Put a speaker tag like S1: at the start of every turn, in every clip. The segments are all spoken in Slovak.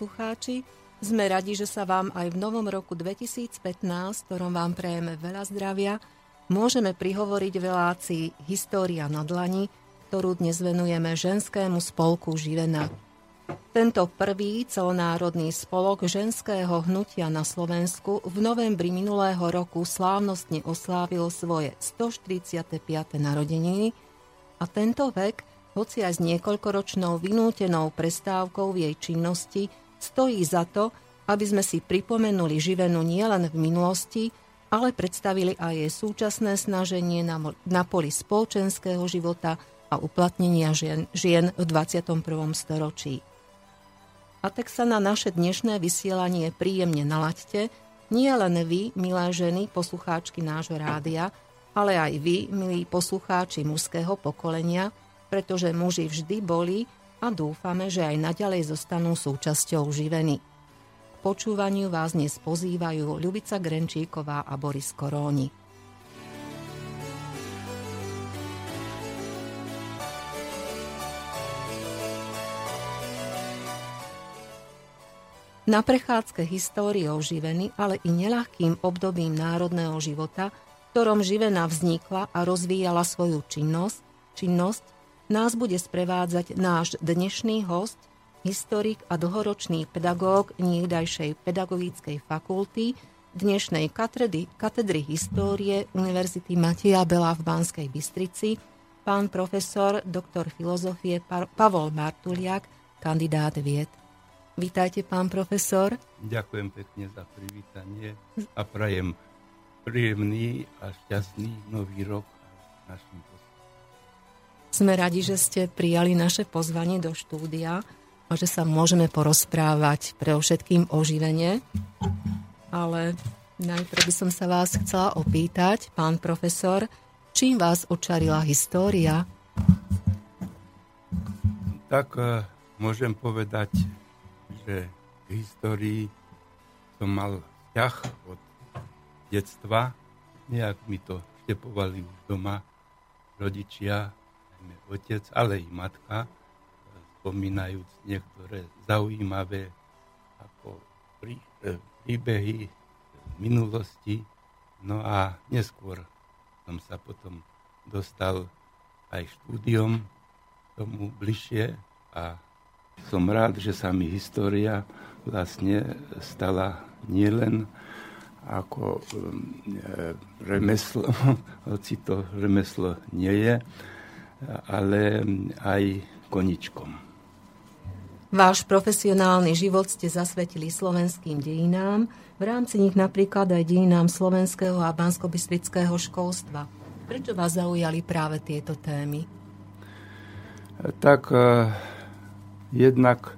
S1: poslucháči, sme radi, že sa vám aj v novom roku 2015, ktorom vám prejeme veľa zdravia, môžeme prihovoriť v relácii História na dlani, ktorú dnes venujeme ženskému spolku Živena. Tento prvý celonárodný spolok ženského hnutia na Slovensku v novembri minulého roku slávnostne oslávil svoje 145. narodeniny a tento vek, hoci aj s niekoľkoročnou vynútenou prestávkou v jej činnosti, stojí za to, aby sme si pripomenuli živenu nielen v minulosti, ale predstavili aj jej súčasné snaženie na, na poli spoločenského života a uplatnenia žien, žien v 21. storočí. A tak sa na naše dnešné vysielanie príjemne nalaďte, nie len vy, milé ženy, poslucháčky nášho rádia, ale aj vy, milí poslucháči mužského pokolenia, pretože muži vždy boli a dúfame, že aj naďalej zostanú súčasťou živeny. K počúvaniu vás dnes pozývajú Ľubica Grenčíková a Boris Koróni. Na prechádzke históriou živeny, ale i neľahkým obdobím národného života, v ktorom živena vznikla a rozvíjala svoju činnosť, činnosť nás bude sprevádzať náš dnešný host, historik a dlhoročný pedagóg niekdajšej pedagogickej fakulty, dnešnej katedry, katedry histórie Univerzity Mateja Bela v Banskej Bystrici, pán profesor, doktor filozofie Pavol Martuliak, kandidát vied. Vítajte, pán profesor.
S2: Ďakujem pekne za privítanie a prajem príjemný a šťastný nový rok našim
S1: sme radi, že ste prijali naše pozvanie do štúdia a že sa môžeme porozprávať pre všetkým o. Ale najprv by som sa vás chcela opýtať, pán profesor, čím vás očarila história?
S2: Tak uh, môžem povedať, že k histórii som mal vzťah od detstva. Nejak mi to štepovali doma rodičia, otec, ale i matka, spomínajúc niektoré zaujímavé ako prí, e, príbehy minulosti. No a neskôr som sa potom dostal aj štúdiom tomu bližšie a som rád, že sa mi história vlastne stala nielen ako e, remeslo, hoci to remeslo nie je, ale aj koničkom.
S1: Váš profesionálny život ste zasvetili slovenským dejinám, v rámci nich napríklad aj dejinám slovenského a banskobystrického školstva. Prečo vás zaujali práve tieto témy?
S2: Tak uh, jednak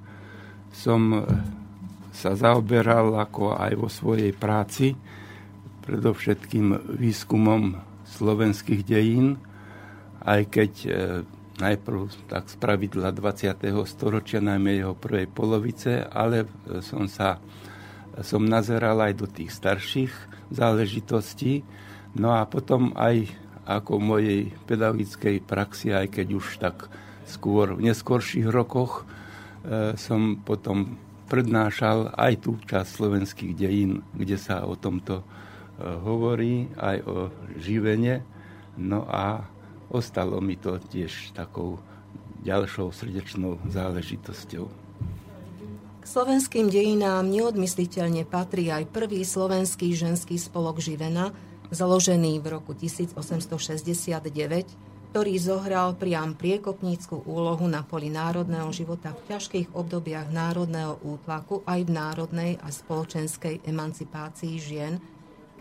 S2: som sa zaoberal ako aj vo svojej práci predovšetkým výskumom slovenských dejín, aj keď e, najprv tak z pravidla 20. storočia, najmä jeho prvej polovice, ale e, som sa som nazeral aj do tých starších záležitostí. No a potom aj ako mojej pedagogickej praxi, aj keď už tak skôr v neskorších rokoch e, som potom prednášal aj tú časť slovenských dejín, kde sa o tomto e, hovorí, aj o živene. No a ostalo mi to tiež takou ďalšou srdečnou záležitosťou.
S1: K slovenským dejinám neodmysliteľne patrí aj prvý slovenský ženský spolok Živena, založený v roku 1869, ktorý zohral priam priekopníckú úlohu na poli národného života v ťažkých obdobiach národného útlaku aj v národnej a spoločenskej emancipácii žien,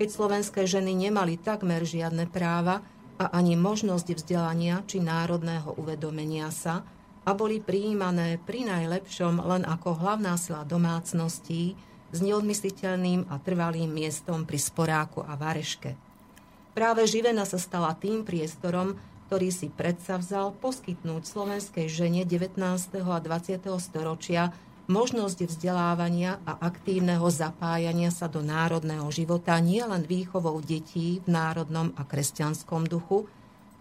S1: keď slovenské ženy nemali takmer žiadne práva, a ani možnosť vzdelania či národného uvedomenia sa a boli prijímané pri najlepšom len ako hlavná sila domácností s neodmysliteľným a trvalým miestom pri sporáku a vareške. Práve Živena sa stala tým priestorom, ktorý si predsavzal poskytnúť slovenskej žene 19. a 20. storočia možnosť vzdelávania a aktívneho zapájania sa do národného života nielen výchovou detí v národnom a kresťanskom duchu,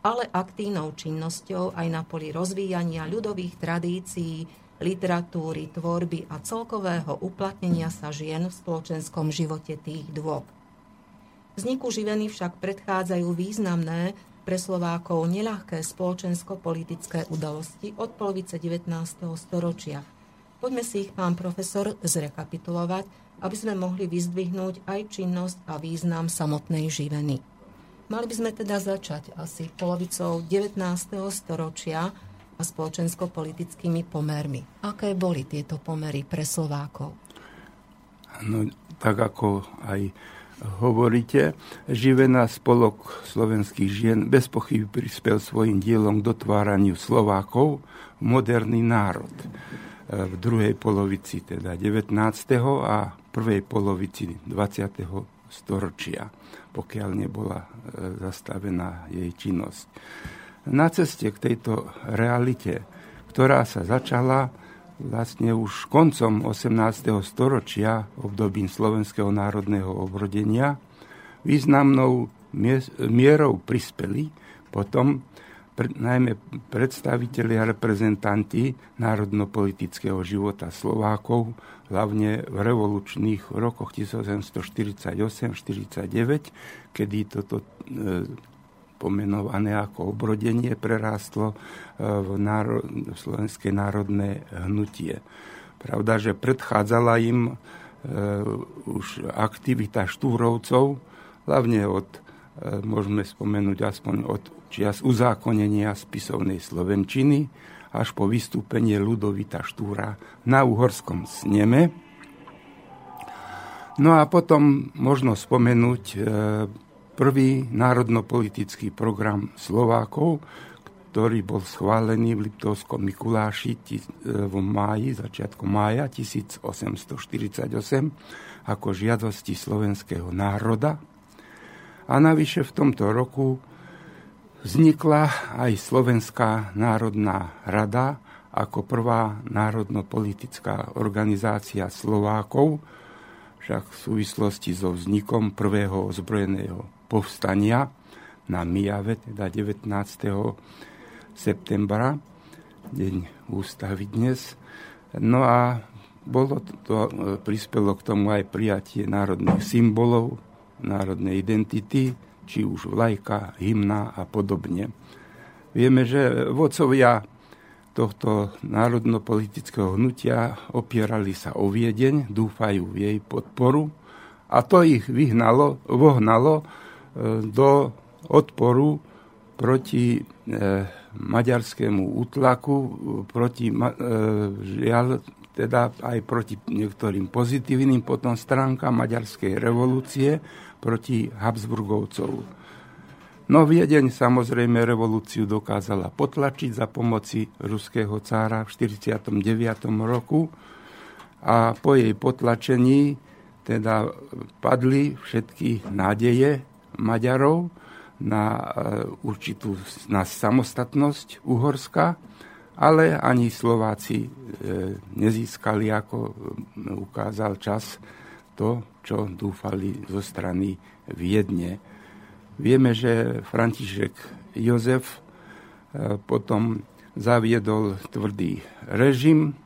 S1: ale aktívnou činnosťou aj na poli rozvíjania ľudových tradícií, literatúry, tvorby a celkového uplatnenia sa žien v spoločenskom živote tých dôb. Vzniku živeny však predchádzajú významné pre Slovákov neľahké spoločensko-politické udalosti od polovice 19. storočia. Poďme si ich, pán profesor, zrekapitulovať, aby sme mohli vyzdvihnúť aj činnosť a význam samotnej živeny. Mali by sme teda začať asi polovicou 19. storočia, a spoločensko-politickými pomermi. Aké boli tieto pomery pre Slovákov?
S2: No, tak ako aj hovoríte, živená spolok slovenských žien bez pochyby prispel svojim dielom k dotváraniu Slovákov moderný národ v druhej polovici teda 19. a prvej polovici 20. storočia, pokiaľ nebola e, zastavená jej činnosť na ceste k tejto realite, ktorá sa začala vlastne už koncom 18. storočia, obdobím slovenského národného obrodenia, významnou mierou prispeli potom najmä predstaviteľi a reprezentanti národnopolitického života Slovákov, hlavne v revolučných rokoch 1848-49, kedy toto e, pomenované ako obrodenie, prerástlo e, v, náro- v Slovenské národné hnutie. Pravda, že predchádzala im e, už aktivita štúrovcov, hlavne od, e, môžeme spomenúť aspoň od čias uzákonenia spisovnej Slovenčiny až po vystúpenie Ludovita Štúra na uhorskom sneme. No a potom možno spomenúť e, prvý národnopolitický program Slovákov, ktorý bol schválený v Liptovskom Mikuláši e, v máji, začiatku mája 1848 ako žiadosti slovenského národa. A navyše v tomto roku vznikla aj Slovenská národná rada ako prvá národnopolitická organizácia Slovákov, však v súvislosti so vznikom prvého ozbrojeného povstania na Mijave, teda 19. septembra, deň ústavy dnes. No a bolo to, prispelo k tomu aj prijatie národných symbolov, národnej identity, či už vlajka, hymna a podobne. Vieme, že vodcovia tohto národnopolitického hnutia opierali sa o Viedeň, dúfajú v jej podporu a to ich vyhnalo, vohnalo do odporu proti e, maďarskému útlaku, proti, e, žiaľ, teda aj proti niektorým pozitívnym potom stránkam maďarskej revolúcie proti Habsburgovcov. No Viedeň samozrejme revolúciu dokázala potlačiť za pomoci ruského cára v 49. roku a po jej potlačení teda padli všetky nádeje Maďarov na e, určitú na samostatnosť Uhorska, ale ani Slováci e, nezískali, ako ukázal čas, to, čo dúfali zo strany Viedne. Vieme, že František Jozef potom zaviedol tvrdý režim,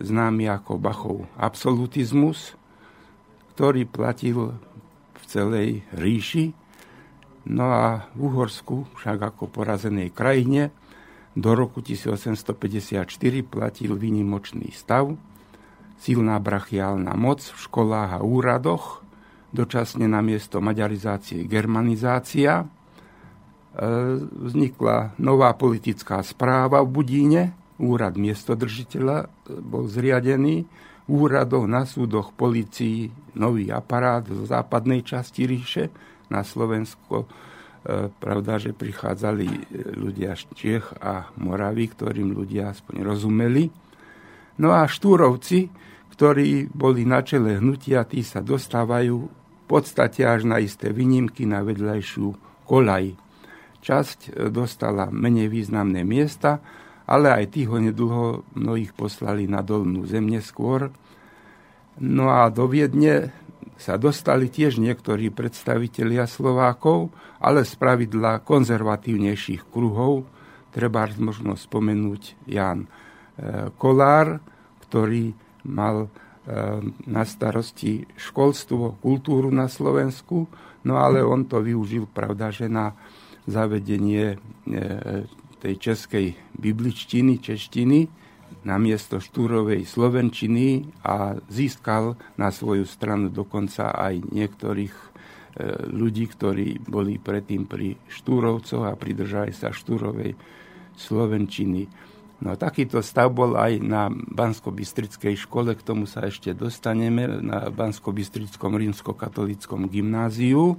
S2: známy ako Bachov absolutizmus, ktorý platil v celej ríši No a v Uhorsku, však ako porazenej krajine, do roku 1854 platil výnimočný stav, silná brachiálna moc v školách a úradoch, dočasne na miesto maďarizácie germanizácia. E, vznikla nová politická správa v Budíne, úrad miestodržiteľa e, bol zriadený, úradoch na súdoch policii nový aparát zo západnej časti ríše, na Slovensko. E, pravda, že prichádzali ľudia z Čech a Moravy, ktorým ľudia aspoň rozumeli. No a štúrovci, ktorí boli na čele hnutia, tí sa dostávajú v podstate až na isté výnimky na vedľajšiu kolaj. Časť e, dostala menej významné miesta, ale aj tých nedlho mnohých poslali na dolnú zem neskôr. No a do Viedne sa dostali tiež niektorí predstavitelia Slovákov, ale z pravidla konzervatívnejších kruhov, treba možno spomenúť Jan e, Kolár, ktorý mal na starosti školstvo, kultúru na Slovensku, no ale on to využil, pravda, že na zavedenie tej českej bibličtiny, češtiny, namiesto štúrovej slovenčiny a získal na svoju stranu dokonca aj niektorých e, ľudí, ktorí boli predtým pri štúrovcoch a pridržali sa štúrovej slovenčiny. No takýto stav bol aj na Bansko-Bystrickej škole, k tomu sa ešte dostaneme, na Bansko-Bystrickom rímsko-katolickom gymnáziu, e,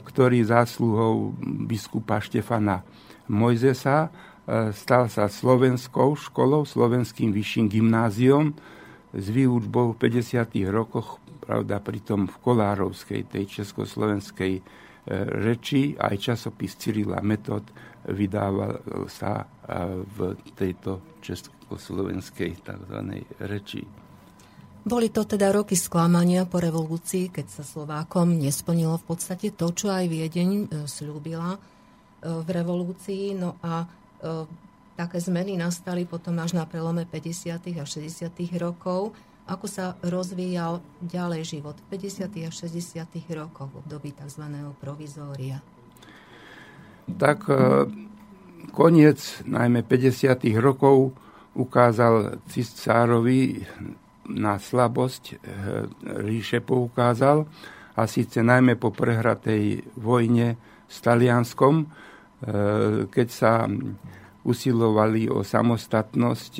S2: ktorý zásluhou biskupa Štefana Mojzesa e, stal sa slovenskou školou, slovenským vyšším gymnáziom s výučbou v 50. rokoch, pravda, pritom v Kolárovskej, tej československej e, reči, aj časopis Cyrila Metod vydával sa e, v tejto československej tzv. reči.
S1: Boli to teda roky sklamania po revolúcii, keď sa Slovákom nesplnilo v podstate to, čo aj Viedeň slúbila v revolúcii. No a e, také zmeny nastali potom až na prelome 50. a 60. rokov. Ako sa rozvíjal ďalej život v 50. a 60. rokoch v období tzv. provizória?
S2: Tak e, koniec najmä 50. rokov ukázal cisárovi na slabosť e, ríše poukázal a síce najmä po prehratej vojne s Talianskom, Eh, keď sa usilovali o samostatnosť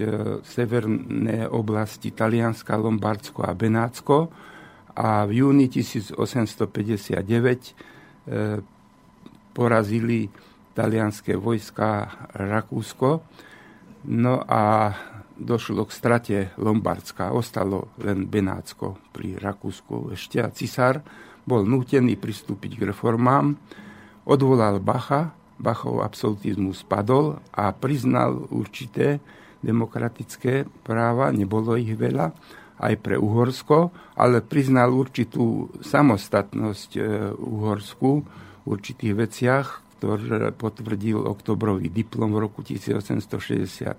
S2: severné oblasti Talianska, Lombardsko a Benátsko a v júni 1859 eh, porazili talianské vojska Rakúsko. No a došlo k strate Lombardska. Ostalo len Benátsko pri Rakúsku ešte a cisár bol nútený pristúpiť k reformám. Odvolal Bacha, Bachov absolutizmus spadol a priznal určité demokratické práva, nebolo ich veľa, aj pre Uhorsko, ale priznal určitú samostatnosť e, Uhorsku určitých veciach, ktoré potvrdil oktobrový diplom v roku 1860.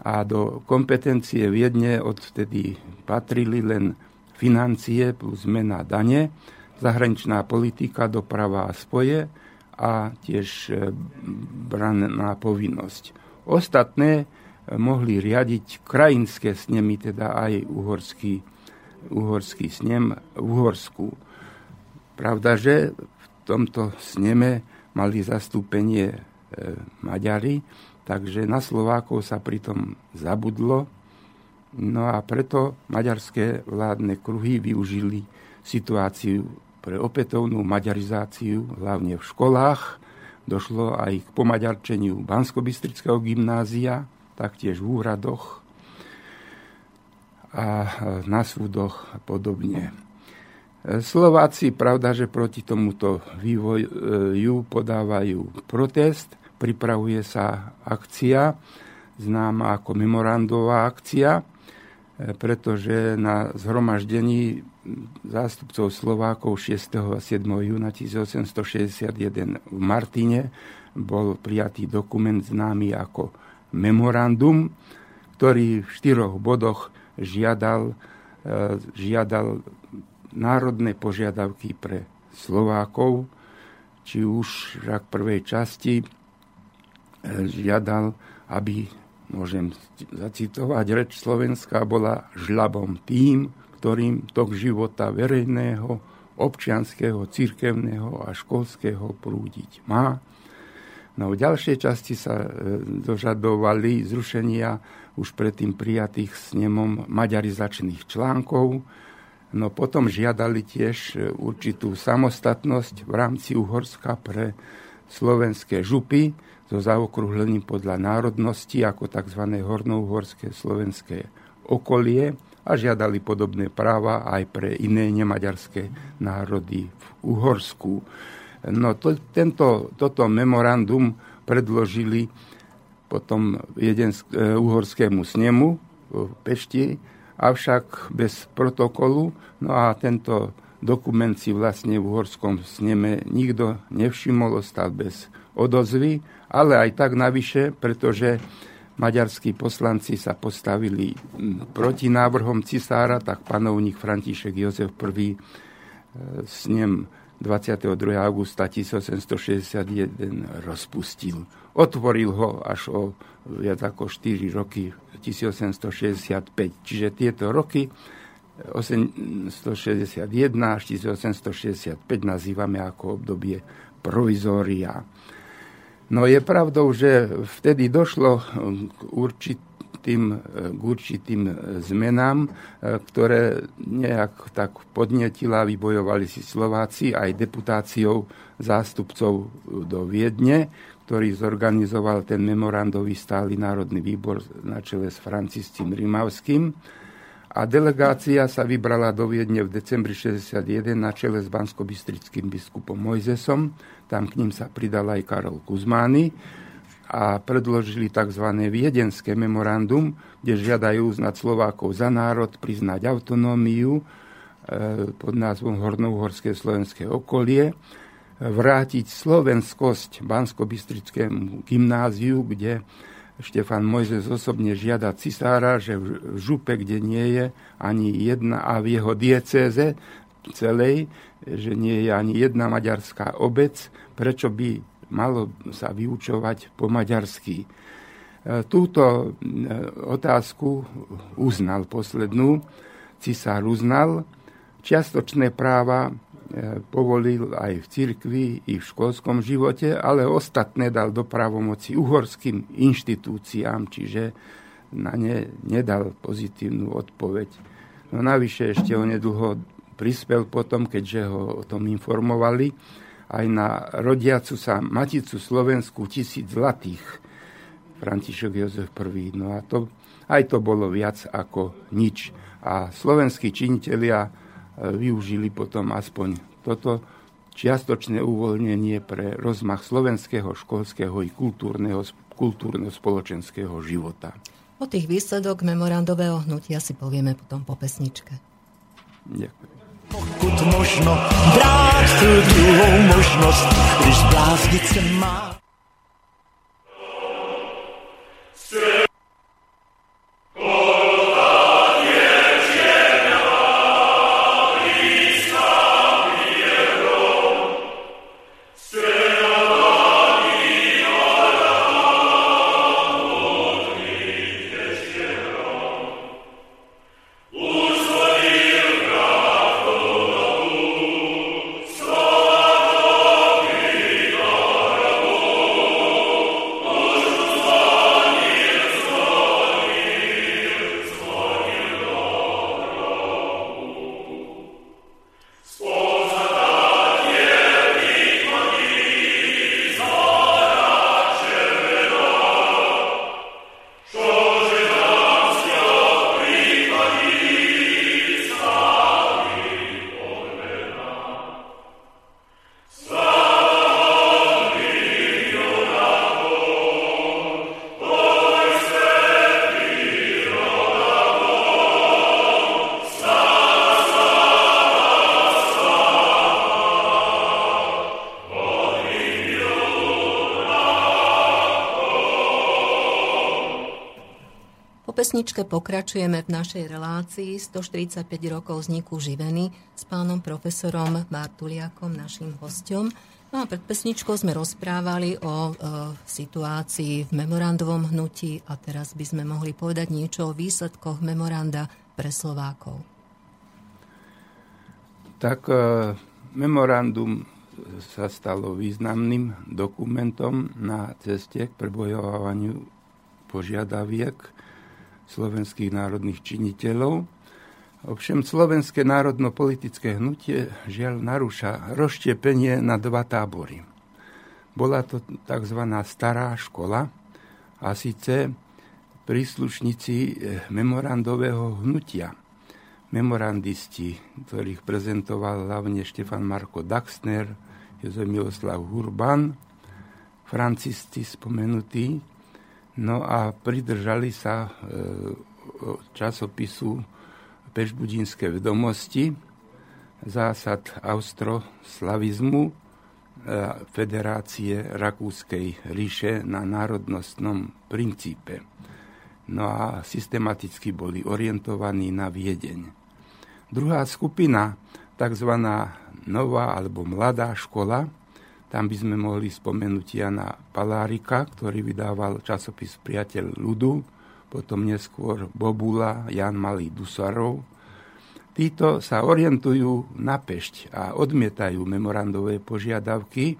S2: A do kompetencie Viedne odvtedy patrili len financie plus zmena dane, zahraničná politika, doprava a spoje, a tiež e, branná povinnosť. Ostatné e, mohli riadiť krajinské snemy, teda aj uhorský, uhorský snem v Uhorsku. Pravda, že tomto sneme mali zastúpenie e, Maďari, takže na Slovákov sa pritom zabudlo. No a preto maďarské vládne kruhy využili situáciu pre opätovnú maďarizáciu, hlavne v školách. Došlo aj k pomaďarčeniu bansko gymnázia, taktiež v úradoch a na súdoch podobne. Slováci, pravda, že proti tomuto vývoju podávajú protest, pripravuje sa akcia, známa ako memorandová akcia, pretože na zhromaždení zástupcov Slovákov 6. a 7. júna 1861 v Martine bol prijatý dokument známy ako memorandum, ktorý v štyroch bodoch žiadal, e, žiadal národné požiadavky pre Slovákov, či už v prvej časti e, žiadal, aby, môžem zacitovať, reč Slovenska bola žľabom tým, ktorým tok života verejného, občianského, cirkevného a školského prúdiť má. No v ďalšej časti sa e, dožadovali zrušenia už predtým prijatých snemom maďarizačných článkov, no potom žiadali tiež e, určitú samostatnosť v rámci Uhorska pre slovenské župy so zaokrúhlením podľa národnosti ako tzv. hornouhorské slovenské okolie, a žiadali podobné práva aj pre iné nemaďarské národy v Uhorsku. No to, tento, toto memorandum predložili potom jeden e, uhorskému snemu v Pešti, avšak bez protokolu. No a tento dokument si vlastne v uhorskom sneme nikto nevšimol, ostal bez odozvy, ale aj tak navyše, pretože maďarskí poslanci sa postavili proti návrhom cisára, tak panovník František Jozef I s ním 22. augusta 1861 rozpustil. Otvoril ho až o viac ako 4 roky 1865. Čiže tieto roky 861 až 1865 nazývame ako obdobie provizória. No je pravdou, že vtedy došlo k určitým, k určitým zmenám, ktoré nejak tak podnetila, vybojovali si Slováci aj deputáciou zástupcov do Viedne, ktorý zorganizoval ten memorandový stály národný výbor na čele s Franciscím Rimavským a delegácia sa vybrala do Viedne v decembri 61 na čele s banskobistrickým biskupom Mojzesom. Tam k ním sa pridal aj Karol Kuzmány a predložili tzv. viedenské memorandum, kde žiadajú uznať Slovákov za národ, priznať autonómiu e, pod názvom Hornovhorské slovenské okolie, vrátiť slovenskosť Bansko-Bystrickému gymnáziu, kde Štefan Mojzes osobne žiada cisára, že v župe, kde nie je ani jedna, a v jeho diecéze celej, že nie je ani jedna maďarská obec, prečo by malo sa vyučovať po maďarsky. E, túto e, otázku uznal poslednú, cisár uznal, čiastočné práva E, povolil aj v cirkvi, i v školskom živote, ale ostatné dal do právomoci uhorským inštitúciám, čiže na ne nedal pozitívnu odpoveď. No navyše ešte ho nedlho prispel potom, keďže ho o tom informovali, aj na rodiacu sa Maticu Slovensku tisíc zlatých František Jozef I. No a to, aj to bolo viac ako nič. A slovenskí činitelia využili potom aspoň toto čiastočné uvoľnenie pre rozmach slovenského školského i kultúrneho, kultúrneho spoločenského života.
S1: O tých výsledok memorandového hnutia si povieme potom po pesničke.
S2: Ďakujem.
S3: Pokud možno brát tu druhou možnost, když zbláznit se má.
S1: Pesničke pokračujeme v našej relácii 145 rokov vzniku živeny s pánom profesorom Bartuliakom, našim hostom. No a pred pesničkou sme rozprávali o e, situácii v memorandovom hnutí a teraz by sme mohli povedať niečo o výsledkoch memoranda pre Slovákov.
S2: Tak e, memorandum sa stalo významným dokumentom na ceste k prebojovaniu požiadaviek slovenských národných činiteľov. Ovšem slovenské národno-politické hnutie žiaľ narúša rozštepenie na dva tábory. Bola to tzv. stará škola a síce príslušníci eh, memorandového hnutia. Memorandisti, ktorých prezentoval hlavne Štefan Marko Daxner, Jozef Miloslav Hurban, francisti spomenutí, No a pridržali sa e, časopisu Pešbudínske vedomosti, zásad austroslavizmu, Federácie Rakúskej ríše na národnostnom princípe. No a systematicky boli orientovaní na Viedeň. Druhá skupina, tzv. nová alebo mladá škola, tam by sme mohli spomenúť Jana Palárika, ktorý vydával časopis Priateľ ľudu, potom neskôr Bobula, Jan Malý Dusarov. Títo sa orientujú na pešť a odmietajú memorandové požiadavky,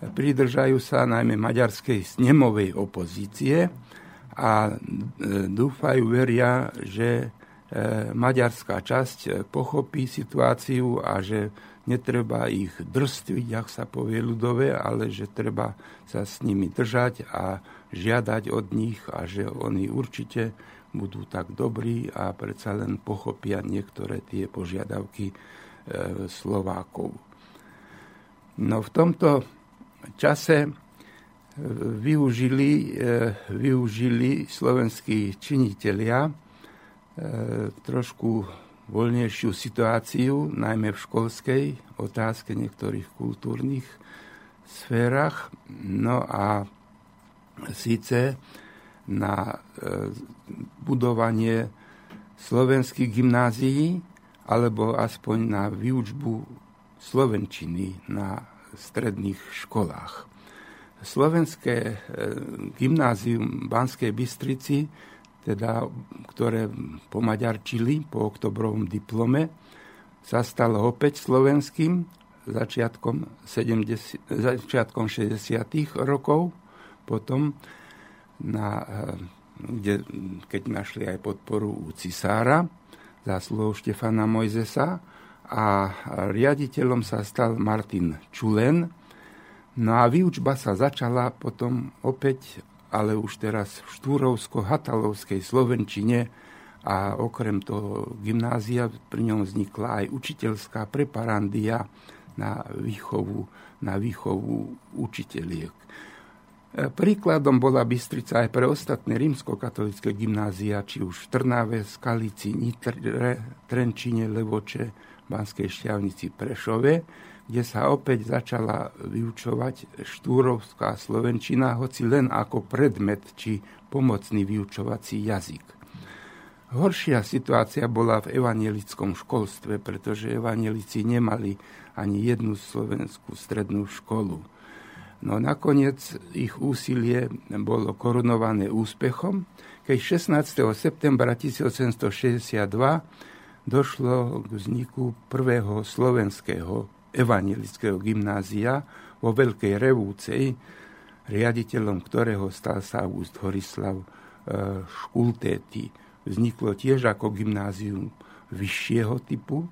S2: pridržajú sa najmä maďarskej snemovej opozície a e, dúfajú, veria, že e, maďarská časť pochopí situáciu a že netreba ich drstviť, ak sa povie ľudové, ale že treba sa s nimi držať a žiadať od nich a že oni určite budú tak dobrí a predsa len pochopia niektoré tie požiadavky e, Slovákov. No v tomto čase e, využili, e, využili slovenskí činitelia trošku voľnejšiu situáciu, najmä v školskej otázke, niektorých kultúrnych sférach. No a síce na e, budovanie slovenských gymnázií alebo aspoň na výučbu slovenčiny na stredných školách. Slovenské e, gymnázium Banskej Bystrici teda, ktoré pomaďarčili po oktobrovom diplome, sa stalo opäť slovenským začiatkom, 70, začiatkom 60. rokov, potom, na, kde, keď našli aj podporu u cisára, zásluhou Štefana Mojzesa, a riaditeľom sa stal Martin Čulen. No a výučba sa začala potom opäť ale už teraz v štúrovsko-hatalovskej slovenčine a okrem toho gymnázia pri ňom vznikla aj učiteľská preparandia na výchovu, na výchovu učiteľiek. E, príkladom bola Bystrica aj pre ostatné rímsko-katolické gymnázia, či už v Trnave, Skalici, Nitre, Trenčine, Levoče, Banskej Šťavnici, Prešove, kde sa opäť začala vyučovať štúrovská slovenčina, hoci len ako predmet či pomocný vyučovací jazyk. Horšia situácia bola v evanielickom školstve, pretože evanielici nemali ani jednu slovenskú strednú školu. No nakoniec ich úsilie bolo korunované úspechom, keď 16. septembra 1862 došlo k vzniku prvého slovenského evangelického gymnázia vo Veľkej Revúcej, riaditeľom ktorého stal sa August Horislav e, Škultéty. Vzniklo tiež ako gymnázium vyššieho typu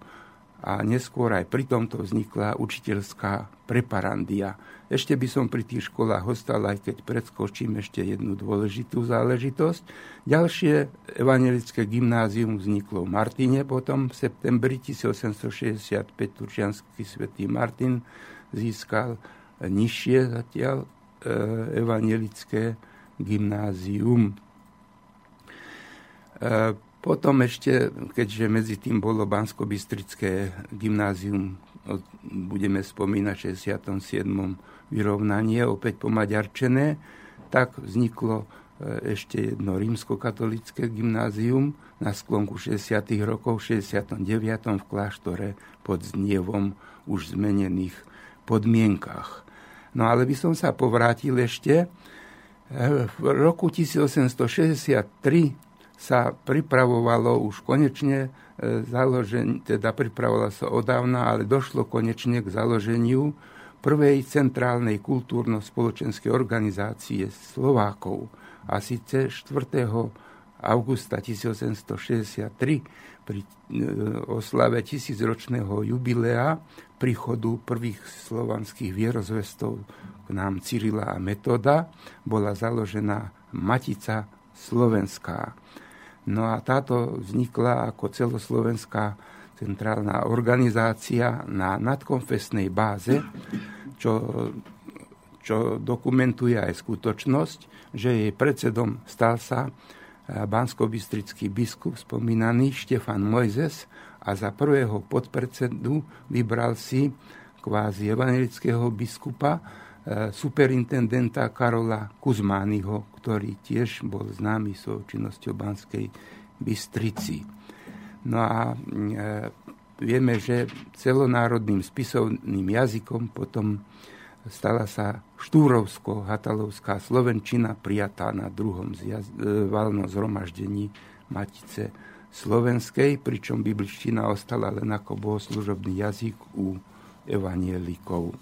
S2: a neskôr aj pri tomto vznikla učiteľská preparandia. Ešte by som pri tých školách ostal, aj keď predskočím ešte jednu dôležitú záležitosť. Ďalšie evangelické gymnázium vzniklo v Martine potom v septembri 1865 Turčiansky svätý Martin získal nižšie zatiaľ e, evangelické gymnázium. E, potom ešte, keďže medzi tým bolo Bansko-Bystrické gymnázium, budeme spomínať v 67 vyrovnanie, opäť pomaďarčené, tak vzniklo e, ešte jedno rímsko-katolické gymnázium na sklonku 60. rokov, v 69. v kláštore pod Znievom už zmenených podmienkach. No ale by som sa povrátil ešte. E, v roku 1863 sa pripravovalo už konečne e, založenie, teda pripravovalo sa odávna, ale došlo konečne k založeniu prvej centrálnej kultúrno-spoločenskej organizácie Slovákov a síce 4. augusta 1863 pri e, oslave tisícročného jubilea príchodu prvých slovanských vierozvestov k nám Cyrila a Metoda bola založená Matica Slovenská. No a táto vznikla ako celoslovenská centrálna organizácia na nadkonfesnej báze, čo, čo dokumentuje aj skutočnosť, že jej predsedom stal sa eh, bansko-bystrický biskup spomínaný Štefan Mojzes a za prvého podpredsedu vybral si kvázi evangelického biskupa, superintendenta Karola Kuzmányho, ktorý tiež bol známy svojou činnosťou Banskej Bystrici. No a vieme, že celonárodným spisovným jazykom potom stala sa štúrovsko-hatalovská slovenčina prijatá na druhom e, valnom zhromaždení Matice slovenskej, pričom bibličtina ostala len ako bohoslužobný jazyk u evanielikov.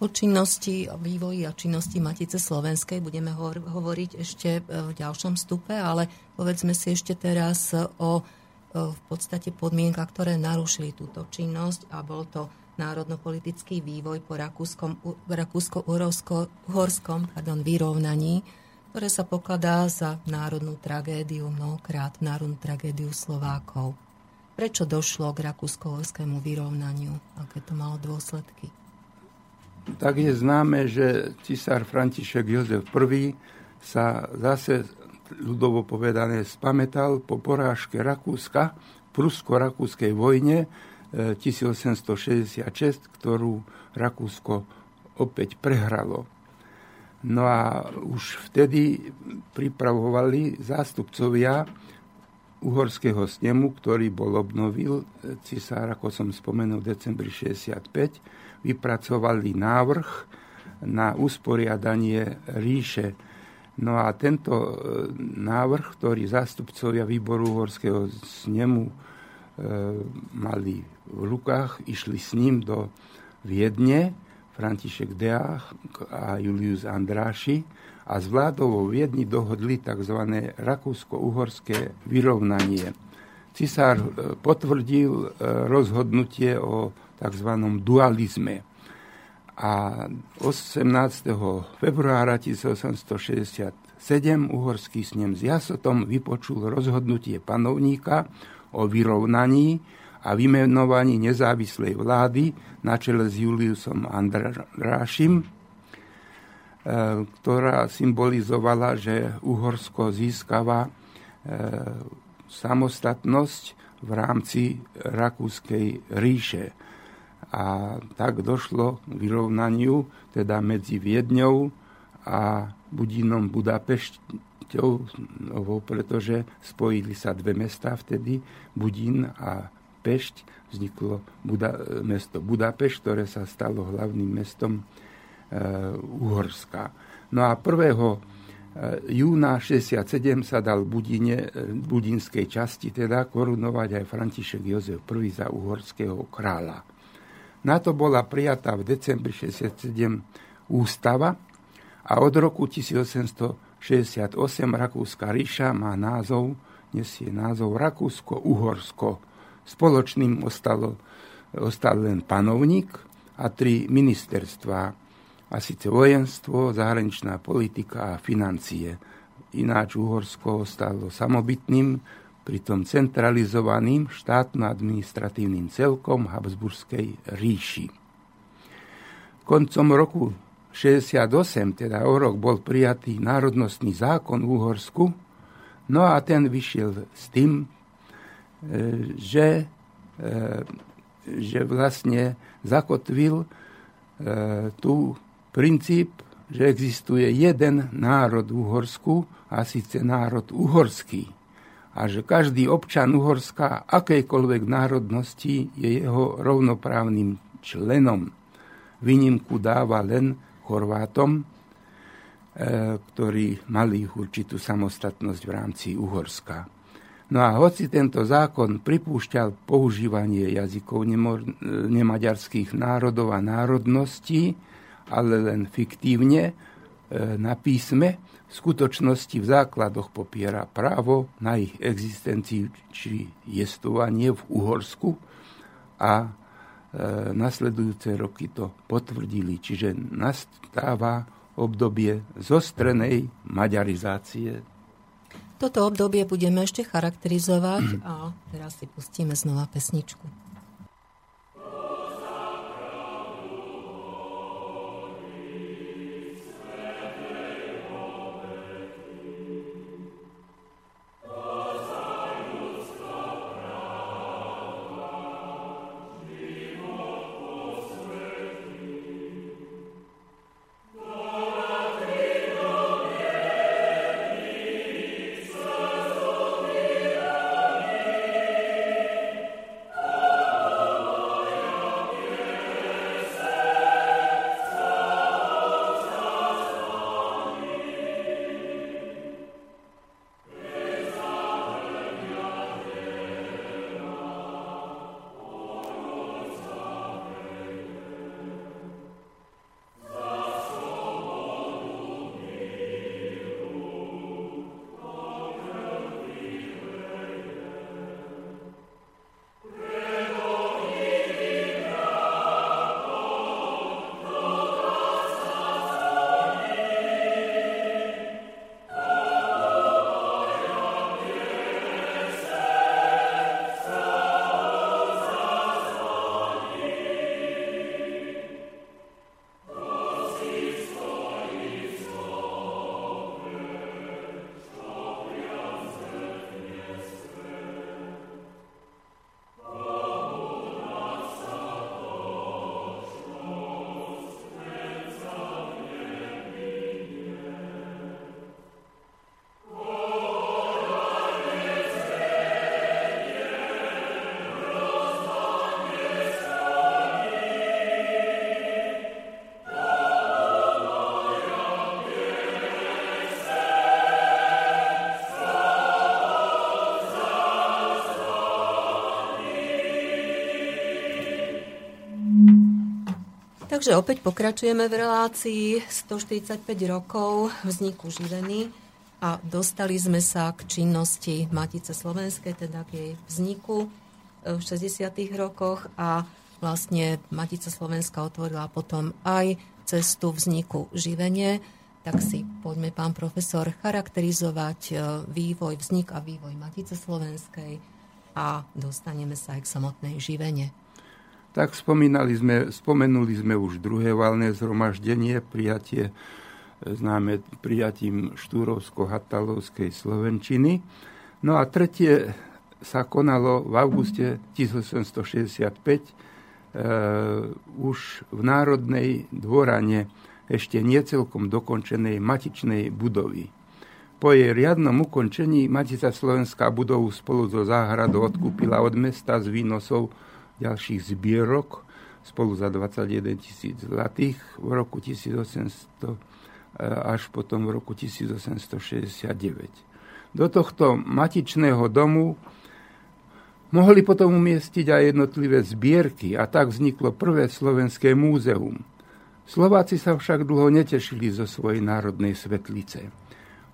S1: O činnosti, o vývoji a činnosti Matice Slovenskej budeme hovoriť ešte e, v ďalšom stupe, ale povedzme si ešte teraz o v podstate podmienka, ktoré narušili túto činnosť a bol to národnopolitický vývoj po rakúsko-uhorskom vyrovnaní, ktoré sa pokladá za národnú tragédiu, mnohokrát národnú tragédiu Slovákov. Prečo došlo k rakúsko-uhorskému vyrovnaniu? Aké to malo dôsledky?
S2: Tak je známe, že cisár František Jozef I sa zase ľudovo povedané, spametal po porážke Rakúska prusko-rakúskej vojne 1866, e, ktorú Rakúsko opäť prehralo. No a už vtedy pripravovali zástupcovia uhorského snemu, ktorý bol obnovil e, cisár, ako som spomenul, v decembri 65, vypracovali návrh na usporiadanie ríše No a tento e, návrh, ktorý zástupcovia výboru Uhorského snemu e, mali v rukách, išli s ním do Viedne, František Deách a Julius Andráši a s vládou vo Viedni dohodli tzv. rakúsko-uhorské vyrovnanie. Cisár e, potvrdil rozhodnutie o tzv. dualizme a 18. februára 1867 uhorský snem s Jasotom vypočul rozhodnutie panovníka o vyrovnaní a vymenovaní nezávislej vlády na čele s Juliusom Andrášim, e, ktorá symbolizovala, že Uhorsko získava e, samostatnosť v rámci Rakúskej ríše a tak došlo k vyrovnaniu teda medzi Viedňou a Budínom Budapešťou, pretože spojili sa dve mesta vtedy, Budín a Pešť, vzniklo Buda, mesto Budapešť, ktoré sa stalo hlavným mestom e, Uhorska. No a 1. E, júna 67 sa dal Budine, e, budínskej časti teda korunovať aj František Jozef I za uhorského kráľa. Na to bola prijatá v decembri 67 ústava a od roku 1868 Rakúska ríša má názov, nesie názov Rakúsko-Uhorsko. Spoločným ostalo, ostal len panovník a tri ministerstva, a síce vojenstvo, zahraničná politika a financie. Ináč Uhorsko ostalo samobytným, pritom centralizovaným štátno-administratívnym celkom Habsburskej ríši. Koncom roku 68, teda o rok, bol prijatý národnostný zákon v Uhorsku, no a ten vyšiel s tým, e, že, e, že vlastne zakotvil e, tu princíp, že existuje jeden národ v Uhorsku, a síce národ uhorský a že každý občan Uhorska akejkoľvek národnosti je jeho rovnoprávnym členom. Výnimku dáva len Chorvátom, e, ktorí mali určitú samostatnosť v rámci Uhorska. No a hoci tento zákon pripúšťal používanie jazykov nemaďarských národov a národností, ale len fiktívne e, na písme, v skutočnosti v základoch popiera právo na ich existenciu či jestovanie v Uhorsku a e, nasledujúce roky to potvrdili. Čiže nastáva obdobie zostrenej maďarizácie.
S1: Toto obdobie budeme ešte charakterizovať a teraz si pustíme znova pesničku. Takže opäť pokračujeme v relácii 145 rokov vzniku živeny a dostali sme sa k činnosti Matice Slovenskej, teda k jej vzniku e, v 60. rokoch a vlastne Matica Slovenska otvorila potom aj cestu vzniku živenie. Tak si poďme, pán profesor, charakterizovať e, vývoj, vznik a vývoj Matice Slovenskej a dostaneme sa aj k samotnej živene.
S2: Tak spomínali sme, spomenuli sme už druhé valné zhromaždenie, prijatie známe prijatím štúrovsko-hatalovskej slovenčiny. No a tretie sa konalo v auguste 1865 e, už v Národnej dvorane ešte niecelkom dokončenej matičnej budovy. Po jej riadnom ukončení Matica Slovenská budovu spolu so záhradou odkúpila od mesta z výnosov ďalších zbierok spolu za 21 tisíc zlatých v roku 1800 E, až potom v roku 1869. Do tohto matičného domu mohli potom umiestiť aj jednotlivé zbierky a tak vzniklo prvé slovenské múzeum. Slováci sa však dlho netešili zo svojej národnej svetlice.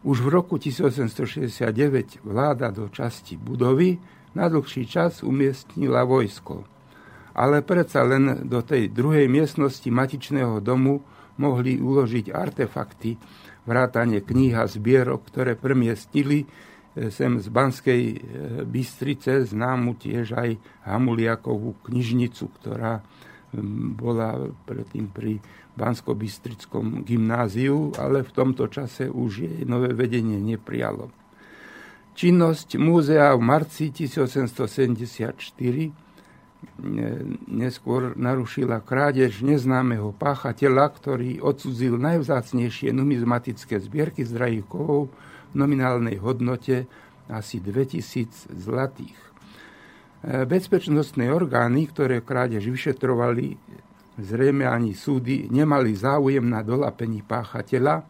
S2: Už v roku 1869 vláda do časti budovy na dlhší čas umiestnila vojsko. Ale predsa len do tej druhej miestnosti matičného domu mohli uložiť artefakty, vrátanie kníh a zbierok, ktoré premiestnili e, sem z Banskej e, Bystrice, známu tiež aj Hamuliakovú knižnicu, ktorá bola predtým pri Bansko-Bystrickom gymnáziu, ale v tomto čase už jej nové vedenie neprijalo. Činnosť múzea v marci 1874 neskôr narušila krádež neznámeho páchateľa, ktorý odsudzil najvzácnejšie numizmatické zbierky z drahých kovov v nominálnej hodnote asi 2000 zlatých. E, bezpečnostné orgány, ktoré krádež vyšetrovali, zrejme ani súdy, nemali záujem na dolapení páchateľa,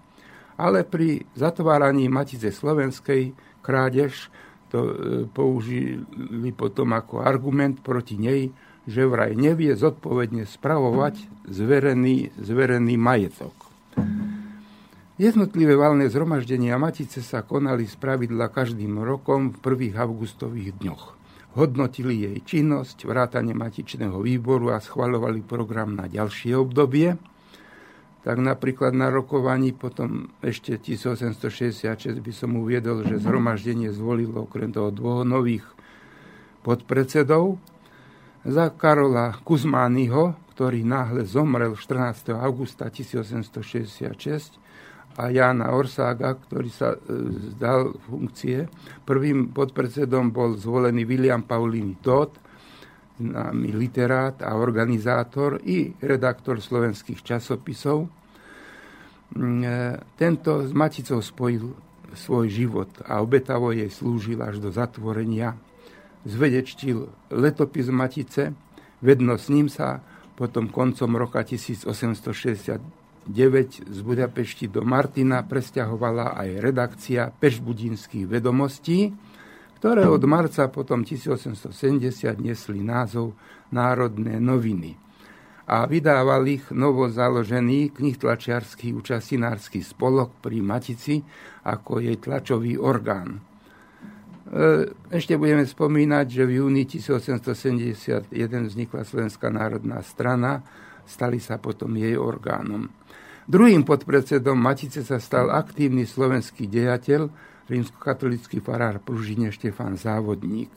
S2: ale pri zatváraní Matice Slovenskej krádež to e, použili potom ako argument proti nej, že vraj nevie zodpovedne spravovať zverený, zverený majetok. Jednotlivé valné zhromaždenia Matice sa konali z pravidla každým rokom v prvých augustových dňoch. Hodnotili jej činnosť, vrátanie Matičného výboru a schvalovali program na ďalšie obdobie – tak napríklad na rokovaní potom ešte 1866 by som uviedol, že zhromaždenie zvolilo okrem toho dvoch nových podpredsedov za Karola Kuzmányho, ktorý náhle zomrel 14. augusta 1866 a Jana Orsága, ktorý sa zdal e, funkcie. Prvým podpredsedom bol zvolený William Paulini Todd, známy literát a organizátor i redaktor slovenských časopisov. Mm, e, tento s Maticou spojil svoj život a obetavo jej slúžil až do zatvorenia. Zvedečtil letopis Matice, vedno s ním sa potom koncom roka 1869 z Budapešti do Martina presťahovala aj redakcia Pešbudinských vedomostí, ktoré od marca potom 1870 nesli názov Národné noviny a vydával ich novo založený knihtlačiarský účastinársky spolok pri Matici ako jej tlačový orgán. E, ešte budeme spomínať, že v júni 1871 vznikla Slovenská národná strana, stali sa potom jej orgánom. Druhým podpredsedom Matice sa stal aktívny slovenský dejateľ, rímskokatolický farár Pružine Štefan Závodník.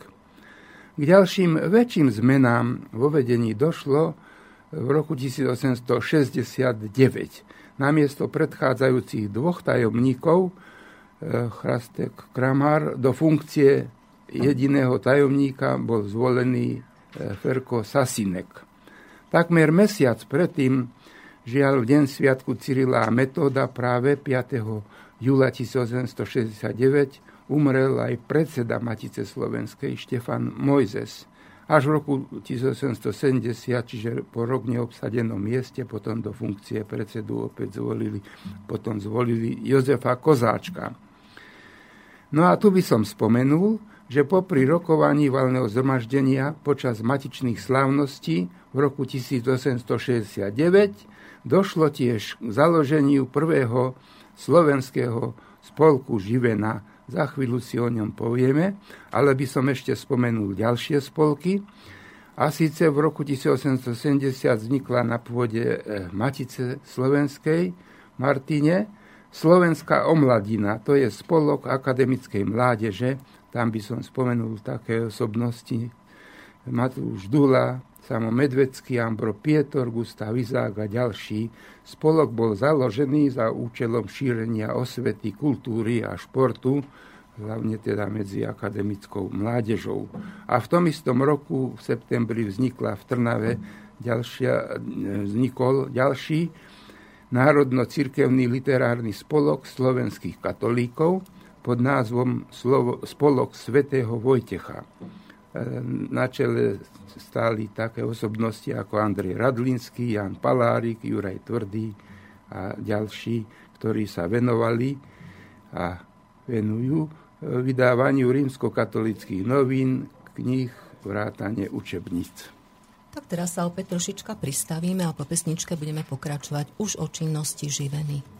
S2: K ďalším väčším zmenám vo vedení došlo v roku 1869. Namiesto predchádzajúcich dvoch tajomníkov eh, Chrastek Kramar do funkcie jediného tajomníka bol zvolený eh, Ferko Sasinek. Takmer mesiac predtým, žiaľ v deň sviatku Cyrila a Metóda práve 5 júla 1869 umrel aj predseda Matice Slovenskej Štefan Mojzes. Až v roku 1870, čiže po rok neobsadenom mieste, potom do funkcie predsedu opäť zvolili, potom zvolili Jozefa Kozáčka. No a tu by som spomenul, že popri rokovaní valného zhromaždenia počas matičných slávností v roku 1869 došlo tiež k založeniu prvého slovenského spolku Živena. Za chvíľu si o ňom povieme, ale by som ešte spomenul ďalšie spolky. A síce v roku 1870 vznikla na pôde eh, Matice Slovenskej Martine Slovenská omladina, to je spolok akademickej mládeže, tam by som spomenul také osobnosti, Matúš Dula, Samo Medvecký, Ambro Pietor, Gustav Izák a ďalší. Spolok bol založený za účelom šírenia osvety, kultúry a športu, hlavne teda medzi akademickou mládežou. A v tom istom roku v septembri vznikla v Trnave ďalšia, vznikol ďalší národno-cirkevný literárny spolok slovenských katolíkov pod názvom Spolok svätého Vojtecha. E, na čele stáli také osobnosti ako Andrej Radlinský, Jan Palárik, Juraj Tvrdý a ďalší, ktorí sa venovali a venujú e, vydávaniu rímskokatolických novín, kníh, vrátane učebníc.
S1: Tak teraz sa opäť trošička pristavíme a po pesničke budeme pokračovať už o činnosti živeny.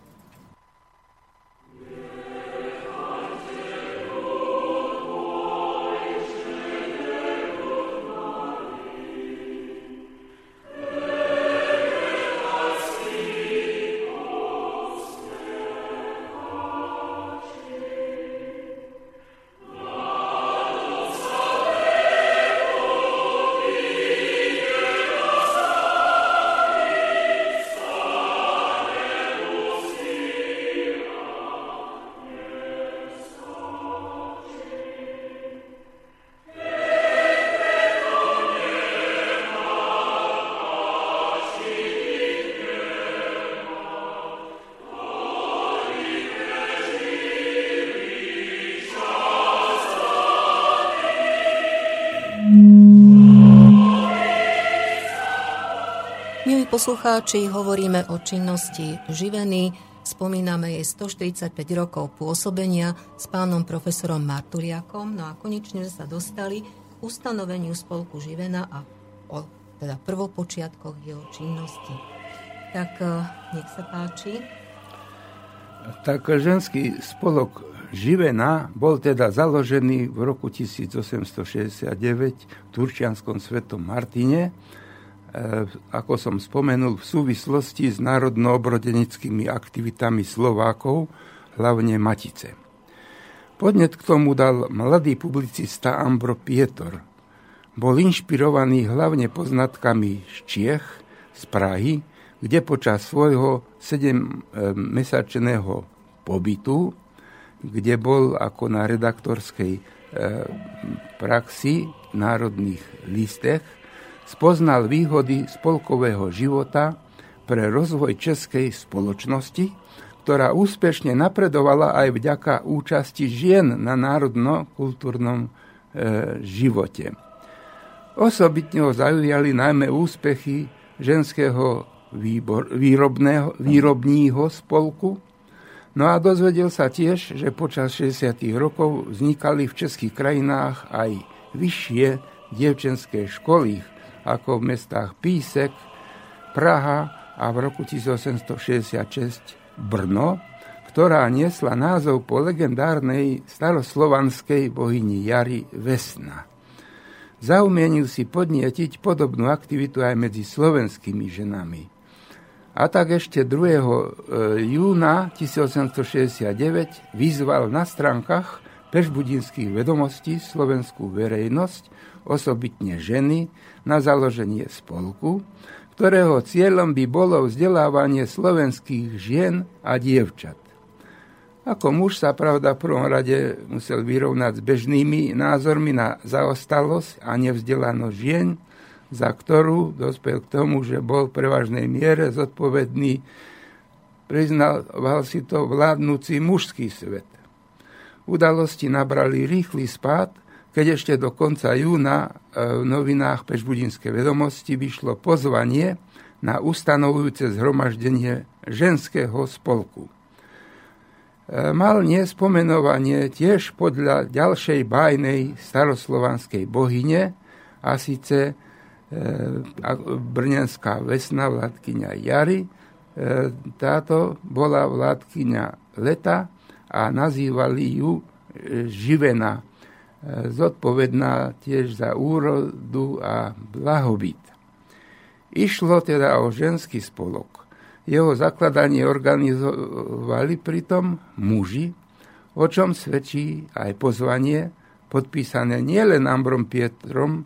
S1: Poslucháči, hovoríme o činnosti živeny, spomíname jej 145 rokov pôsobenia s pánom profesorom Martuliakom, no a konečne sa dostali k ustanoveniu spolku živena a o teda prvopočiatkoch jeho činnosti. Tak eh, nech sa páči.
S2: Tak ženský spolok Živena bol teda založený v roku 1869 v Turčianskom svetom Martine ako som spomenul, v súvislosti s národno-obrodenickými aktivitami Slovákov, hlavne Matice. Podnet k tomu dal mladý publicista Ambro Pietor. Bol inšpirovaný hlavne poznatkami z Čiech, z Prahy, kde počas svojho 7-mesačného pobytu, kde bol ako na redaktorskej e, praxi v národných listech, spoznal výhody spolkového života pre rozvoj českej spoločnosti, ktorá úspešne napredovala aj vďaka účasti žien na národno-kultúrnom e, živote. Osobitne ho zaujali najmä úspechy ženského výbor, výrobného, výrobního spolku, no a dozvedel sa tiež, že počas 60. rokov vznikali v českých krajinách aj vyššie dievčenské školy, ako v mestách Písek, Praha a v roku 1866 Brno, ktorá niesla názov po legendárnej staroslovanskej bohyni Jary Vesna. Zaumienil si podnietiť podobnú aktivitu aj medzi slovenskými ženami. A tak ešte 2. E, júna 1869 vyzval na stránkach Pešbudinských vedomostí slovenskú verejnosť, osobitne ženy, na založenie spolku, ktorého cieľom by bolo vzdelávanie slovenských žien a dievčat. Ako muž sa pravda v prvom rade musel vyrovnať s bežnými názormi na zaostalosť a nevzdelanosť žien, za ktorú dospel k tomu, že bol v prevažnej miere zodpovedný, priznal si to vládnúci mužský svet. Udalosti nabrali rýchly spád keď ešte do konca júna e, v novinách Pešbudinské vedomosti vyšlo pozvanie na ustanovujúce zhromaždenie ženského spolku. E, mal nespomenovanie tiež podľa ďalšej bájnej staroslovanskej bohyne, a síce brnenská vesna, vládkyňa Jary. Táto bola vládkyňa leta a nazývali ju Živena, zodpovedná tiež za úrodu a blahobyt. Išlo teda o ženský spolok. Jeho zakladanie organizovali pritom muži, o čom svedčí aj pozvanie podpísané nielen Ambrom Pietrom,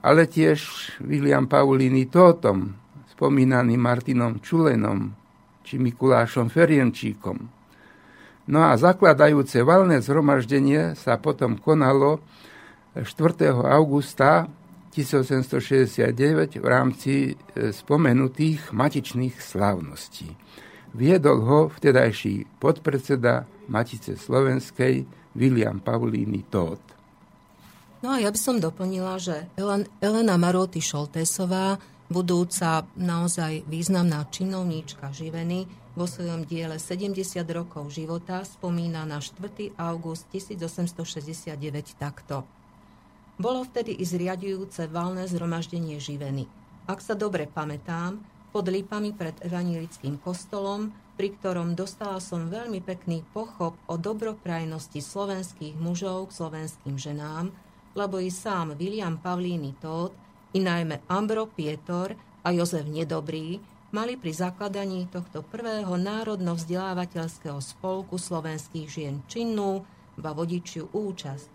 S2: ale tiež William Paulini Tótom, spomínaným Martinom Čulenom či Mikulášom Ferienčíkom. No a zakladajúce valné zhromaždenie sa potom konalo 4. augusta 1869 v rámci e, spomenutých matičných slávností. Viedol ho vtedajší podpredseda Matice Slovenskej William Paulíny Tóth.
S1: No a ja by som doplnila, že Elena Maroty Šoltésová, budúca naozaj významná činovníčka živeny, vo svojom diele 70 rokov života spomína na 4. august 1869 takto. Bolo vtedy i zriadujúce valné zhromaždenie živeny. Ak sa dobre pamätám, pod lípami pred evanílickým kostolom, pri ktorom dostala som veľmi pekný pochop o dobroprajnosti slovenských mužov k slovenským ženám, lebo i sám William Pavlíny Tóth, i najmä Ambro Pietor a Jozef Nedobrý mali pri zakladaní tohto prvého národno-vzdelávateľského spolku slovenských žien činnú, ba vodičiu účasť.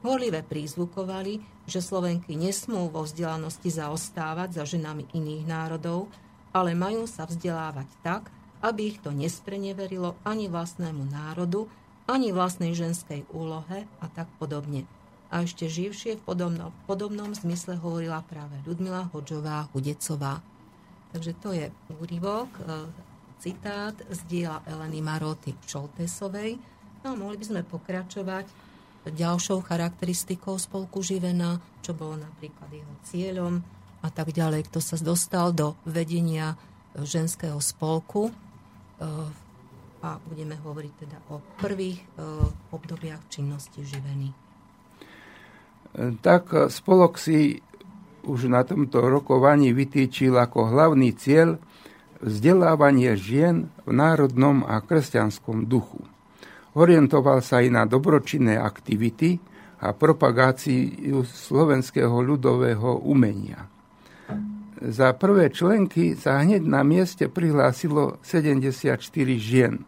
S1: Holive prízvukovali, že Slovenky nesmú vo vzdelanosti zaostávať za ženami iných národov, ale majú sa vzdelávať tak, aby ich to nespreneverilo ani vlastnému národu, ani vlastnej ženskej úlohe a tak podobne. A ešte živšie v podobnom, podobnom zmysle hovorila práve Ľudmila Hodžová Hudecová. Takže to je úryvok, e, citát z diela Eleny Maroty Čoltesovej. No a mohli by sme pokračovať ďalšou charakteristikou spolku Živena, čo bolo napríklad jeho cieľom, a tak ďalej, kto sa dostal do vedenia ženského spolku. E, a budeme hovoriť teda o prvých e, obdobiach činnosti živeny.
S2: Tak spolok si už na tomto rokovaní vytýčil ako hlavný cieľ vzdelávanie žien v národnom a kresťanskom duchu. Orientoval sa aj na dobročinné aktivity a propagáciu slovenského ľudového umenia. Za prvé členky sa hneď na mieste prihlásilo 74 žien.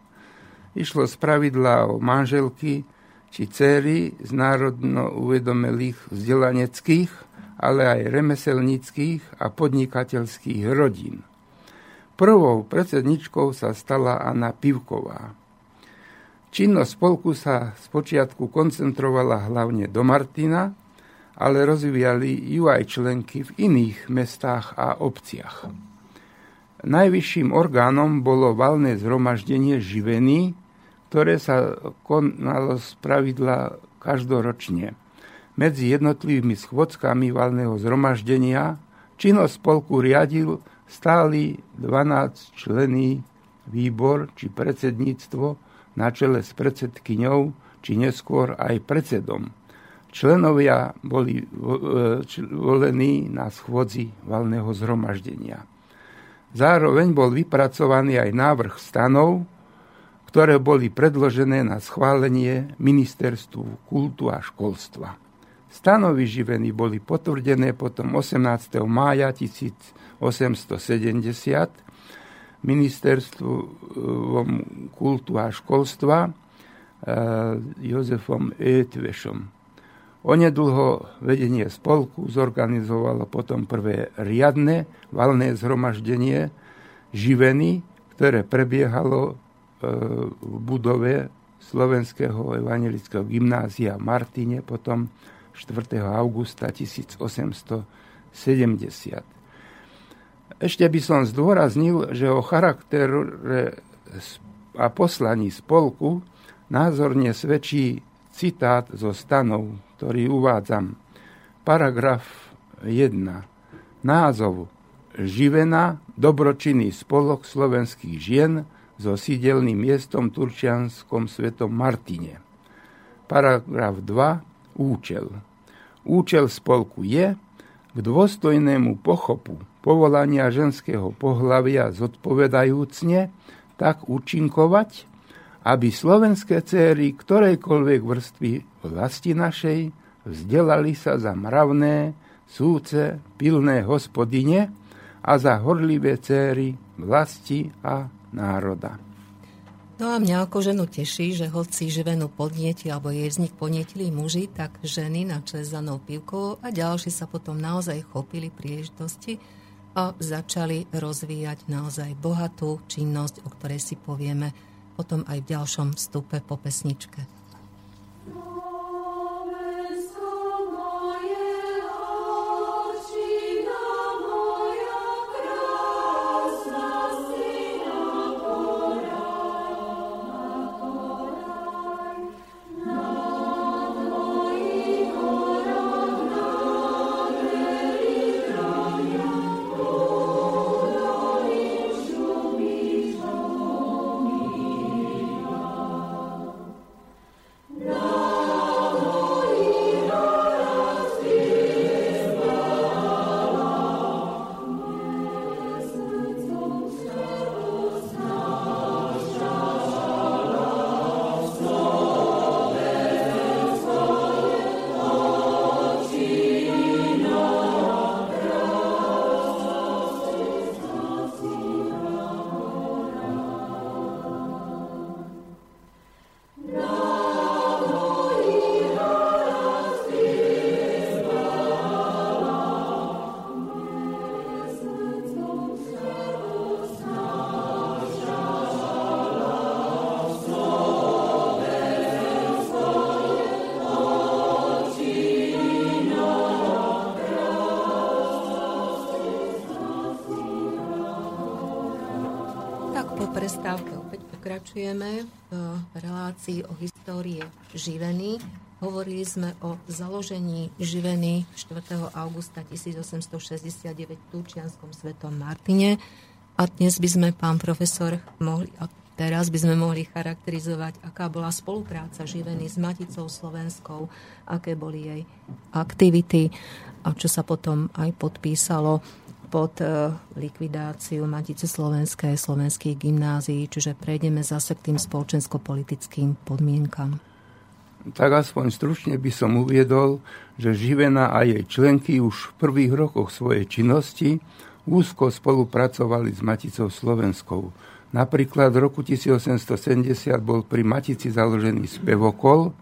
S2: Išlo z pravidla o manželky či céry z národno uvedomelých vzdelaneckých, ale aj remeselníckých a podnikateľských rodín. Prvou predsedničkou sa stala Anna Pivková. Činnosť spolku sa spočiatku koncentrovala hlavne do Martina, ale rozvíjali ju aj členky v iných mestách a obciach. Najvyšším orgánom bolo valné zhromaždenie živený, ktoré sa konalo z pravidla každoročne. Medzi jednotlivými schôdzkami valného zhromaždenia činnosť spolku riadil stály 12 člený výbor či predsedníctvo na čele s predsedkyňou či neskôr aj predsedom. Členovia boli e, volení na schôdzi valného zhromaždenia. Zároveň bol vypracovaný aj návrh stanov, ktoré boli predložené na schválenie Ministerstvu kultu a školstva. Stanovy živení boli potvrdené potom 18. mája 1870 Ministerstvom kultu a školstva e, Jozefom Etvešom. Onedlho vedenie spolku zorganizovalo potom prvé riadne valné zhromaždenie živeny, ktoré prebiehalo e, v budove Slovenského evangelického gymnázia v Martine potom 4. augusta 1870. Ešte by som zdôraznil, že o charaktere a poslaní spolku názorne svedčí citát zo stanov ktorý uvádzam. Paragraf 1. Názov Živená dobročinný spolok slovenských žien so sídelným miestom Turčianskom svetom Martine. Paragraf 2. Účel. Účel spolku je, k dôstojnému pochopu povolania ženského pohlavia zodpovedajúcne tak účinkovať, aby slovenské céry ktorejkoľvek vrstvy vlasti našej vzdelali sa za mravné, súce, pilné hospodine a za horlivé céry vlasti a národa.
S1: No a mňa ako ženu teší, že hoci živenu podnieti alebo jej vznik podnietili muži, tak ženy na za pivkou a ďalší sa potom naozaj chopili príležitosti a začali rozvíjať naozaj bohatú činnosť, o ktorej si povieme potom aj v ďalšom vstupe po pesničke. Pokračujeme v relácii o histórie živeny. Hovorili sme o založení živeny 4. augusta 1869 v Turčianskom svetom Martine. A dnes by sme, pán profesor, mohli, a teraz by sme mohli charakterizovať, aká bola spolupráca živeny s Maticou Slovenskou, aké boli jej aktivity a čo sa potom aj podpísalo pod e, likvidáciu Matice Slovenskej, slovenských gymnázií, čiže prejdeme zase k tým spoločensko-politickým podmienkam.
S2: Tak aspoň stručne by som uviedol, že Živena a jej členky už v prvých rokoch svojej činnosti úzko spolupracovali s Maticou Slovenskou. Napríklad v roku 1870 bol pri Matici založený spevokol,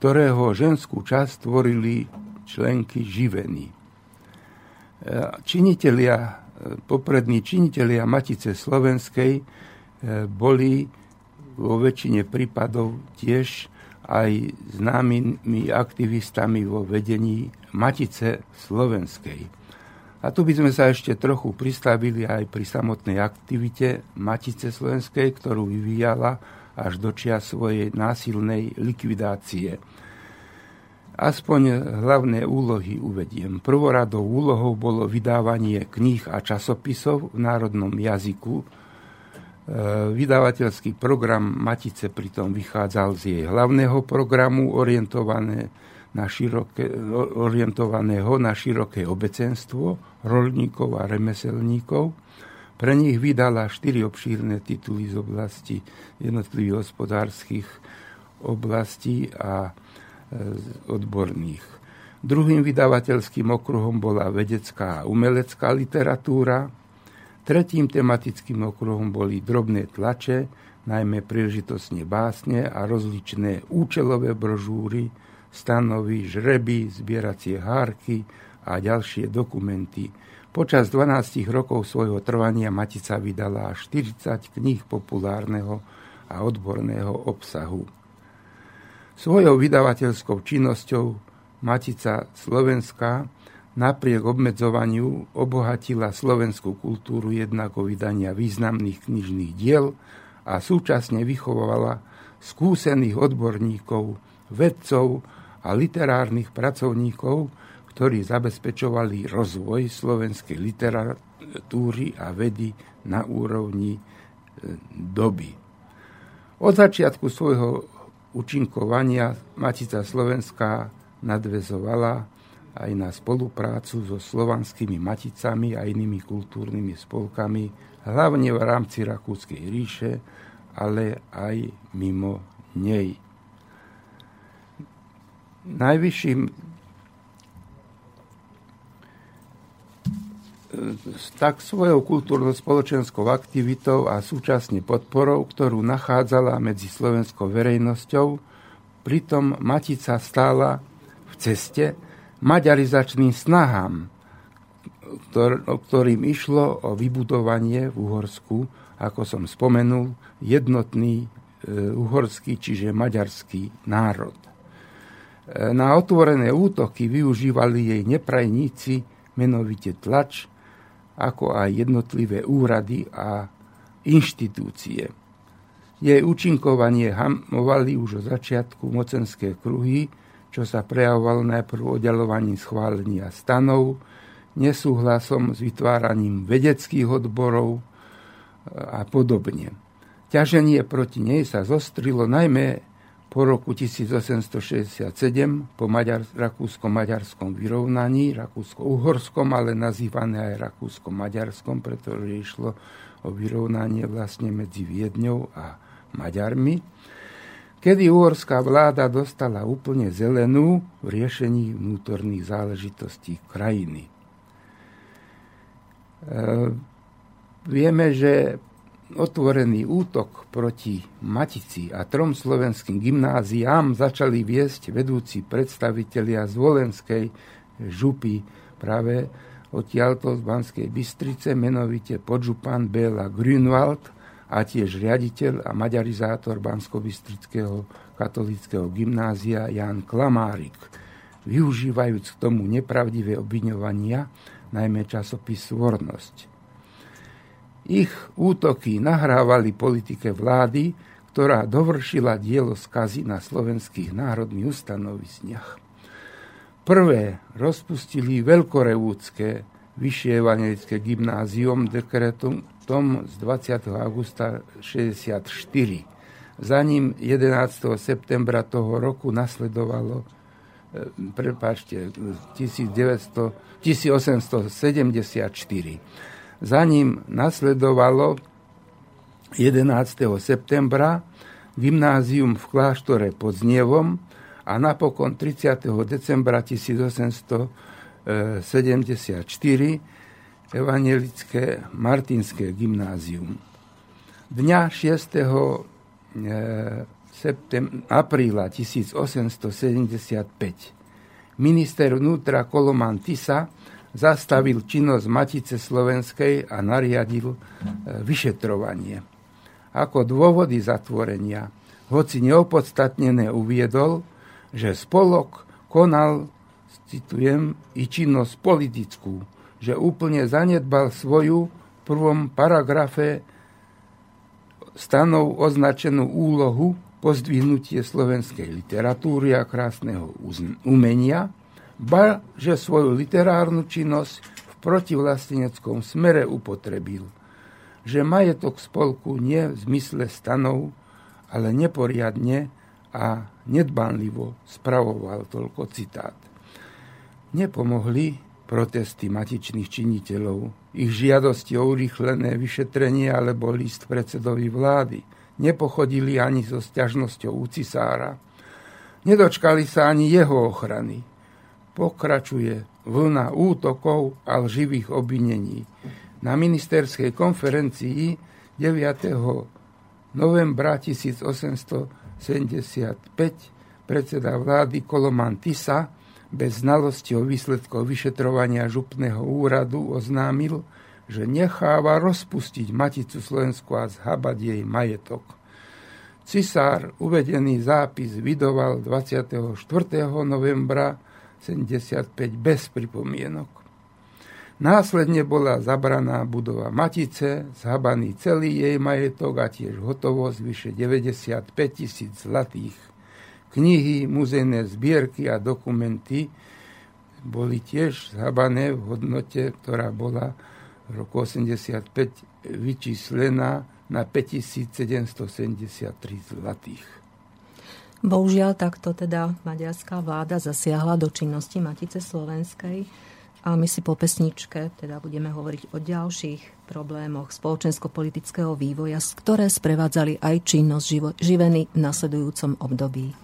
S2: ktorého ženskú časť tvorili členky Živeny činitelia, poprední činitelia Matice Slovenskej e, boli vo väčšine prípadov tiež aj známymi aktivistami vo vedení Matice Slovenskej. A tu by sme sa ešte trochu pristavili aj pri samotnej aktivite Matice Slovenskej, ktorú vyvíjala až do čia svojej násilnej likvidácie. Aspoň hlavné úlohy uvediem. Prvoradou úlohou bolo vydávanie kníh a časopisov v národnom jazyku. E, vydavateľský program Matice pritom vychádzal z jej hlavného programu orientované na široké, orientovaného na široké obecenstvo, rolníkov a remeselníkov. Pre nich vydala štyri obšírne tituly z oblasti jednotlivých hospodárskych oblastí a odborných. Druhým vydavateľským okruhom bola vedecká a umelecká literatúra. Tretím tematickým okruhom boli drobné tlače, najmä príležitosne básne a rozličné účelové brožúry, stanovy, žreby, zbieracie hárky a ďalšie dokumenty. Počas 12 rokov svojho trvania Matica vydala 40 kníh populárneho a odborného obsahu. Svojou vydavateľskou činnosťou Matica Slovenská napriek obmedzovaniu obohatila slovenskú kultúru jednak o vydania významných knižných diel a súčasne vychovala skúsených odborníkov, vedcov a literárnych pracovníkov, ktorí zabezpečovali rozvoj slovenskej literatúry a vedy na úrovni e, doby. Od začiatku svojho účinkovania Matica Slovenská nadvezovala aj na spoluprácu so slovanskými maticami a inými kultúrnymi spolkami, hlavne v rámci Rakúskej ríše, ale aj mimo nej. Najvyšším tak svojou kultúrno-spoločenskou aktivitou a súčasne podporou, ktorú nachádzala medzi slovenskou verejnosťou, pritom Matica stála v ceste maďarizačným snahám, ktorým išlo o vybudovanie v Uhorsku, ako som spomenul, jednotný e, uhorský, čiže maďarský národ. E, na otvorené útoky využívali jej neprajníci, menovite tlač, ako aj jednotlivé úrady a inštitúcie. Jej účinkovanie hamovali už od začiatku mocenské kruhy, čo sa prejavovalo najprv oddelovaním schválenia stanov, nesúhlasom s vytváraním vedeckých odborov a podobne. Ťaženie proti nej sa zostrilo najmä po roku 1867 po Maďar, rakúsko-maďarskom vyrovnaní, rakúsko-uhorskom, ale nazývané aj rakúsko-maďarskom, pretože išlo o vyrovnanie vlastne medzi Viedňou a Maďarmi, kedy uhorská vláda dostala úplne zelenú v riešení vnútorných záležitostí krajiny. E, vieme, že otvorený útok proti Matici a trom slovenským gymnáziám začali viesť vedúci predstavitelia z Volenskej župy práve odtiaľto z Banskej Bystrice, menovite podžupan Béla Grünwald a tiež riaditeľ a maďarizátor Bansko-Bystrického katolického gymnázia Jan Klamárik, využívajúc k tomu nepravdivé obviňovania, najmä časopis Svornosť. Ich útoky nahrávali politike vlády, ktorá dovršila dielo skazy na slovenských národných ustanovisniach. Prvé rozpustili veľkorevúdske vyššie evangelické gymnázium dekretom tom z 20. augusta 64. Za ním 11. septembra toho roku nasledovalo e, prepáčte, 1900, 1874 za ním nasledovalo 11. septembra gymnázium v kláštore pod Znievom a napokon 30. decembra 1874 evangelické Martinské gymnázium. Dňa 6. E, septem- apríla 1875 minister vnútra Koloman Tisa zastavil činnosť Matice Slovenskej a nariadil e, vyšetrovanie. Ako dôvody zatvorenia, hoci neopodstatnené uviedol, že spolok konal, citujem, i činnosť politickú, že úplne zanedbal svoju v prvom paragrafe stanov označenú úlohu pozdvihnutie slovenskej literatúry a krásneho umenia, ba že svoju literárnu činnosť v protivlasteneckom smere upotrebil, že majetok spolku nie v zmysle stanov, ale neporiadne a nedbanlivo spravoval toľko citát. Nepomohli protesty matičných činiteľov, ich žiadosti o urýchlené vyšetrenie alebo list predsedovi vlády. Nepochodili ani so sťažnosťou u cisára. Nedočkali sa ani jeho ochrany pokračuje vlna útokov a lživých obvinení. Na ministerskej konferencii 9. novembra 1875 predseda vlády Koloman Tisa bez znalosti o výsledkoch vyšetrovania župného úradu oznámil, že necháva rozpustiť Maticu Slovensku a zhabať jej majetok. Cisár uvedený zápis vydoval 24. novembra 75 bez pripomienok. Následne bola zabraná budova Matice, zhabaný celý jej majetok a tiež hotovosť vyše 95 tisíc zlatých. Knihy, muzejné zbierky a dokumenty boli tiež zhabané v hodnote, ktorá bola v roku 85 vyčíslená na 5773 zlatých.
S1: Bohužiaľ takto teda maďarská vláda zasiahla do činnosti Matice Slovenskej a my si po pesničke teda budeme hovoriť o ďalších problémoch spoločensko-politického vývoja, ktoré sprevádzali aj činnosť živeny v nasledujúcom období.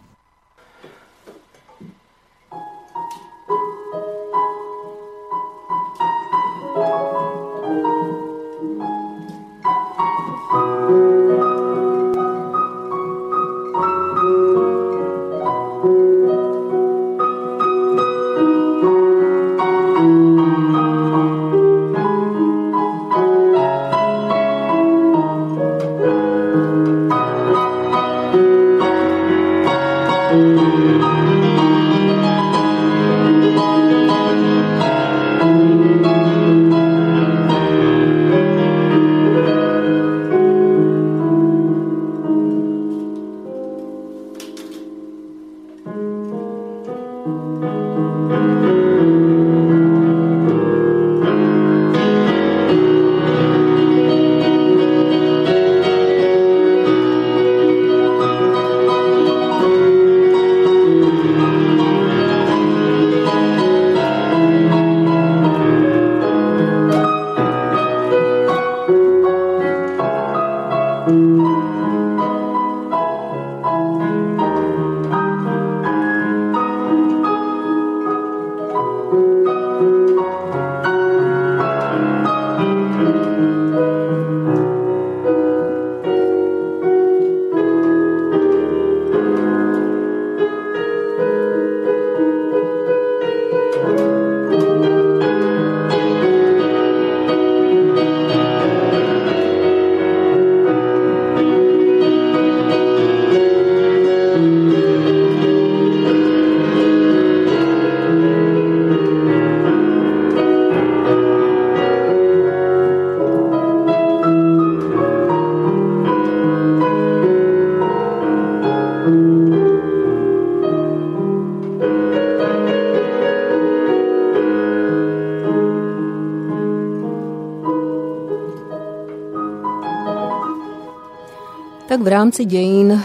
S1: Tak v rámci dejín e,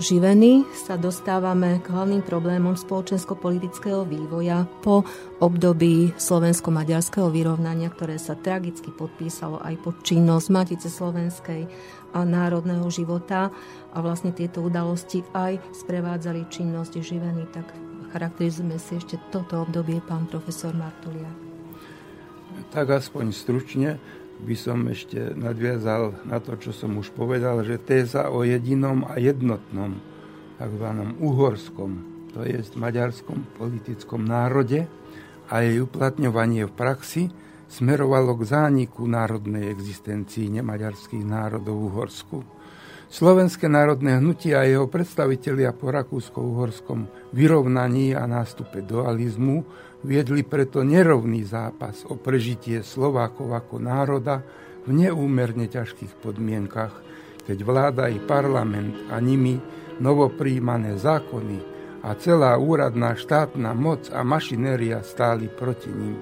S1: živeny sa dostávame k hlavným problémom spoločensko-politického vývoja po období slovensko-maďarského vyrovnania, ktoré sa tragicky podpísalo aj pod činnosť Matice Slovenskej a národného života. A vlastne tieto udalosti aj sprevádzali činnosť živeny, tak charakterizujeme si ešte toto obdobie, pán profesor Martulia.
S2: Tak aspoň stručne by som ešte nadviazal na to, čo som už povedal, že téza o jedinom a jednotnom, tzv. uhorskom, to je maďarskom politickom národe a jej uplatňovanie v praxi smerovalo k zániku národnej existencii nemaďarských národov v Uhorsku. Slovenské národné hnutie a jeho predstavitelia po rakúsko-uhorskom vyrovnaní a nástupe dualizmu Viedli preto nerovný zápas o prežitie Slovákov ako národa v neúmerne ťažkých podmienkach, keď vláda i parlament a nimi novopríjmané zákony a celá úradná štátna moc a mašinéria stáli proti ním.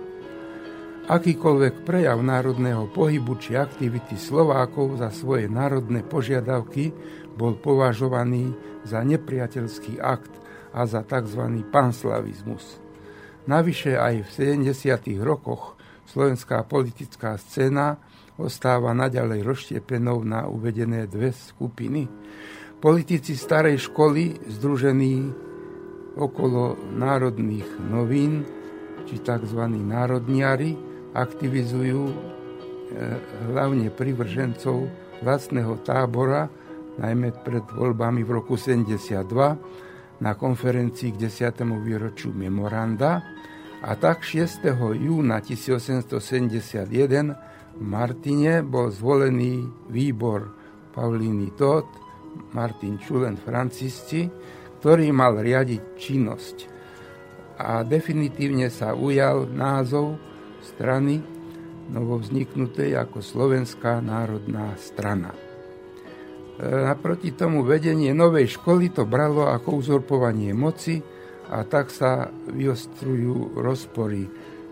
S2: Akýkoľvek prejav národného pohybu či aktivity Slovákov za svoje národné požiadavky bol považovaný za nepriateľský akt a za tzv. panslavizmus. Navyše aj v 70. rokoch slovenská politická scéna ostáva naďalej rozštiepenou na uvedené dve skupiny. Politici starej školy, združení okolo národných novín, či tzv. národniari, aktivizujú e, hlavne privržencov vlastného tábora, najmä pred voľbami v roku 72, na konferencii k 10. výročiu memoranda a tak 6. júna 1871 v Martine bol zvolený výbor Paulíny Todt, Martin Čulen Francisci, ktorý mal riadiť činnosť. A definitívne sa ujal názov strany novovzniknutej ako Slovenská národná strana. E, naproti tomu vedenie novej školy to bralo ako uzurpovanie moci a tak sa vyostrujú rozpory.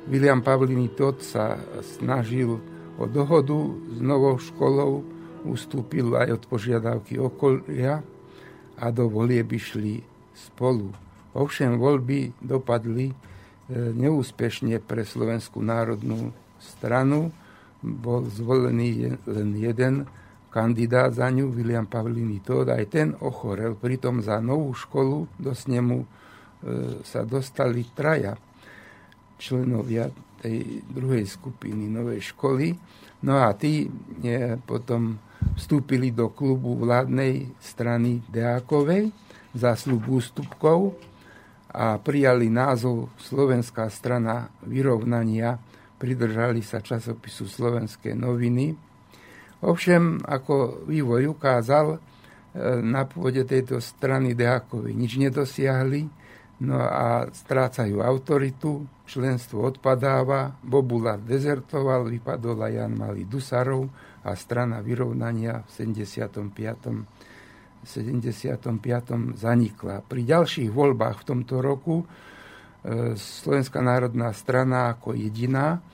S2: William Pavlini Todd sa snažil o dohodu s novou školou, ustúpil aj od požiadavky okolia a do volieb išli spolu. Ovšem voľby dopadli e, neúspešne pre Slovenskú národnú stranu. Bol zvolený len jeden kandidát za ňu, William Pavlini Todd, aj ten ochorel. Pritom za novú školu do snemu e, sa dostali traja členovia tej druhej skupiny novej školy. No a tí e, potom vstúpili do klubu vládnej strany Deákovej za slub ústupkov a prijali názov Slovenská strana vyrovnania, pridržali sa časopisu Slovenské noviny. Ovšem, ako vývoj ukázal, e, na pôde tejto strany Deákovi nič nedosiahli, no a strácajú autoritu, členstvo odpadáva, Bobula dezertoval, vypadol aj Jan Malý Dusarov a strana vyrovnania v 75 75. zanikla. Pri ďalších voľbách v tomto roku e, Slovenská národná strana ako jediná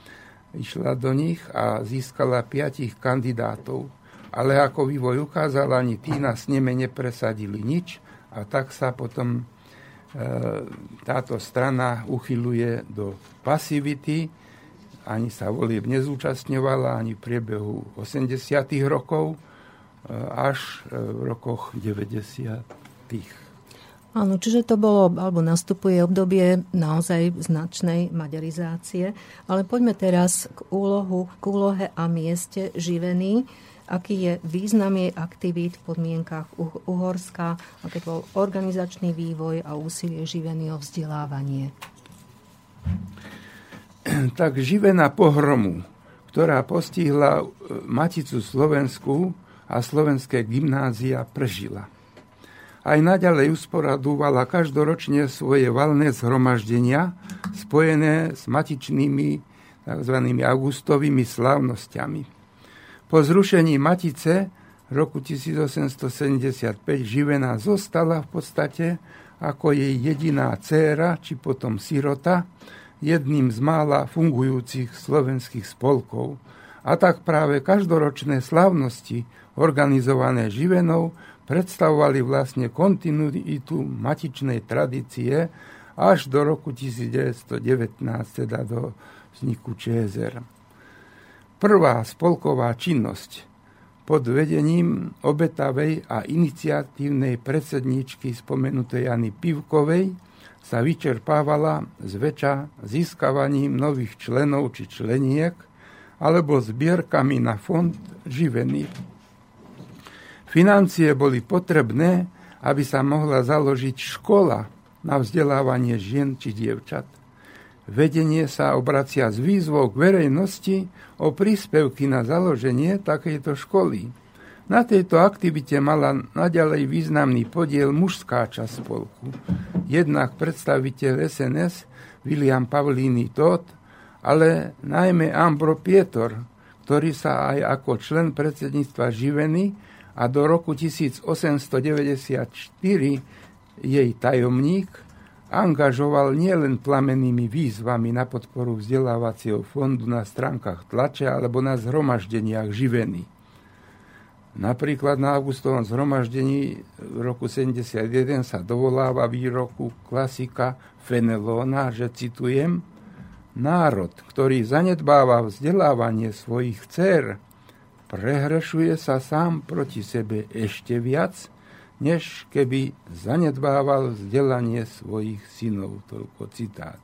S2: išla do nich a získala piatich kandidátov. Ale ako vývoj ukázal, ani tí na sneme nepresadili nič a tak sa potom e, táto strana uchyluje do pasivity, ani sa volieb nezúčastňovala, ani v priebehu 80. rokov až e, v rokoch 90.
S1: Áno, čiže to bolo, alebo nastupuje obdobie naozaj značnej maďarizácie. Ale poďme teraz k, úlohu, k úlohe a mieste živený. Aký je význam jej aktivít v podmienkach Uhorska, aký bol organizačný vývoj a úsilie živený o vzdelávanie?
S2: Tak živená pohromu, ktorá postihla e, Maticu Slovensku, a slovenské gymnázia prežila. Aj naďalej usporadúvala každoročne svoje valné zhromaždenia spojené s matičnými tzv. augustovými slávnosťami. Po zrušení Matice v roku 1875 Živená zostala v podstate ako jej jediná dcéra, či potom sirota, jedným z mála fungujúcich slovenských spolkov. A tak práve každoročné slávnosti organizované živenou, predstavovali vlastne kontinuitu matičnej tradície až do roku 1919, teda do vzniku ČSR. Prvá spolková činnosť pod vedením obetavej a iniciatívnej predsedničky spomenutej Jany Pivkovej sa vyčerpávala zväčša získavaním nových členov či členiek alebo zbierkami na fond živených Financie boli potrebné, aby sa mohla založiť škola na vzdelávanie žien či dievčat. Vedenie sa obracia s výzvou k verejnosti o príspevky na založenie takejto školy. Na tejto aktivite mala naďalej významný podiel mužská časť spolku. Jednak predstaviteľ SNS William Pavlíny Todd, ale najmä Ambro Pietor, ktorý sa aj ako člen predsedníctva Živeny a do roku 1894 jej tajomník angažoval nielen plamennými výzvami na podporu vzdelávacieho fondu na stránkach tlače alebo na zhromaždeniach živení. Napríklad na augustovom zhromaždení v roku 71 sa dovoláva výroku klasika Fenelóna, že citujem, národ, ktorý zanedbáva vzdelávanie svojich dcer, prehrešuje sa sám proti sebe ešte viac, než keby zanedbával vzdelanie svojich synov. Toľko citát.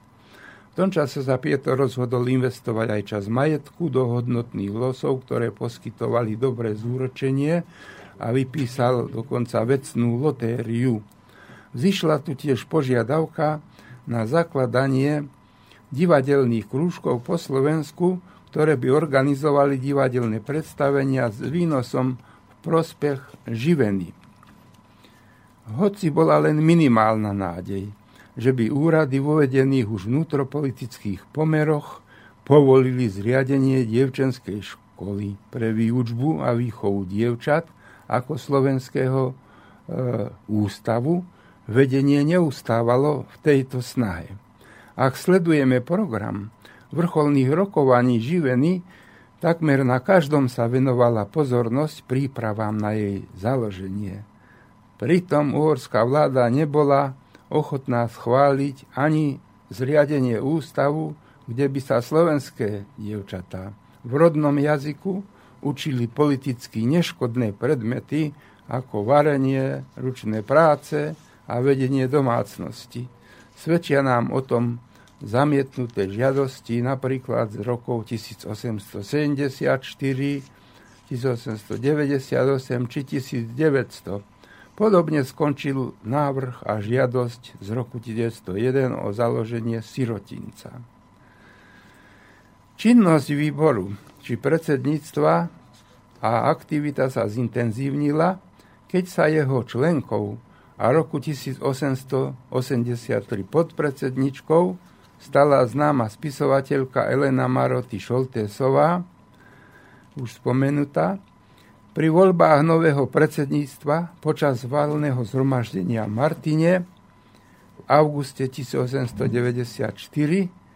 S2: V tom čase sa Pietro rozhodol investovať aj čas majetku do hodnotných losov, ktoré poskytovali dobré zúročenie a vypísal dokonca vecnú lotériu. Zišla tu tiež požiadavka na zakladanie divadelných krúžkov po Slovensku, ktoré by organizovali divadelné predstavenia s výnosom v prospech živení. Hoci bola len minimálna nádej, že by úrady vo vedených už vnútropolitických pomeroch povolili zriadenie dievčenskej školy pre výučbu a výchovu dievčat ako slovenského e, ústavu, vedenie neustávalo v tejto snahe. Ak sledujeme program, vrcholných rokovaní živeny, takmer na každom sa venovala pozornosť prípravám na jej založenie. Pritom uhorská vláda nebola ochotná schváliť ani zriadenie ústavu, kde by sa slovenské dievčatá v rodnom jazyku učili politicky neškodné predmety ako varenie, ručné práce a vedenie domácnosti. Svedčia nám o tom zamietnuté žiadosti napríklad z rokov 1874, 1898 či 1900 Podobne skončil návrh a žiadosť z roku 1901 o založenie sirotinca. Činnosť výboru či predsedníctva a aktivita sa zintenzívnila, keď sa jeho členkou a roku 1883 podpredsedničkou stala známa spisovateľka Elena Maroty Šoltésová, už spomenutá, pri voľbách nového predsedníctva počas valného zhromaždenia Martine v auguste 1894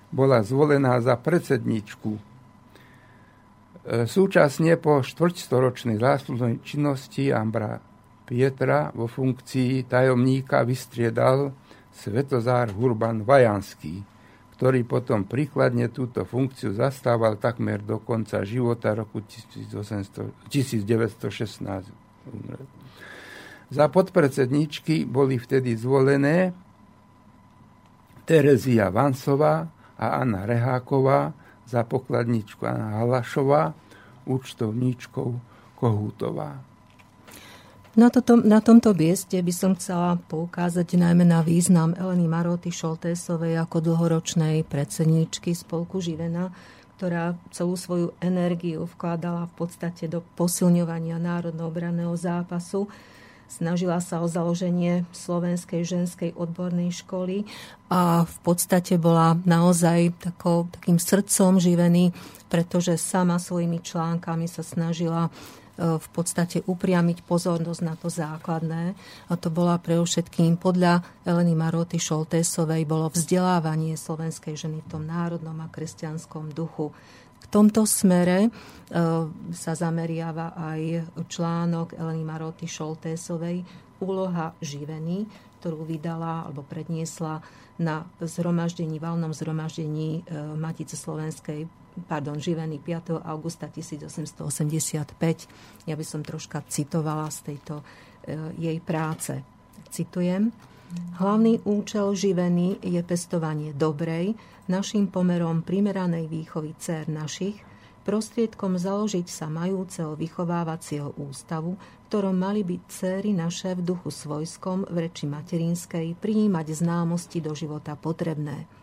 S2: bola zvolená za predsedničku. E, súčasne po štvrťstoročnej záslužnej činnosti Ambra Pietra vo funkcii tajomníka vystriedal Svetozár Hurban Vajanský ktorý potom príkladne túto funkciu zastával takmer do konca života roku 1800, 1916. Za podpredsedničky boli vtedy zvolené Terezia Vansová a Anna Reháková, za pokladničku Anna Halašová, účtovníčkou Kohútová.
S1: Na, toto, na tomto mieste by som chcela poukázať najmä na význam Eleny Maroty Šoltésovej ako dlhoročnej predsedničky spolku Živena, ktorá celú svoju energiu vkladala v podstate do posilňovania národno-obraného zápasu. Snažila sa o založenie Slovenskej ženskej odbornej školy a v podstate bola naozaj takou, takým srdcom živený, pretože sama svojimi článkami sa snažila v podstate upriamiť pozornosť na to základné. A to bola pre všetkým podľa Eleny Maroty Šoltésovej bolo vzdelávanie slovenskej ženy v tom národnom a kresťanskom duchu. V tomto smere e, sa zameriava aj článok Eleny Maroty Šoltésovej Úloha živení, ktorú vydala alebo predniesla na zhromaždení, valnom zhromaždení e, Matice Slovenskej pardon, živený 5. augusta 1885. Ja by som troška citovala z tejto e, jej práce. Citujem. Hlavný účel živený je pestovanie dobrej, našim pomerom primeranej výchovy dcer našich, prostriedkom založiť sa majúceho vychovávacieho ústavu, ktorom mali byť céry naše v duchu svojskom, v reči materinskej, prijímať známosti do života potrebné –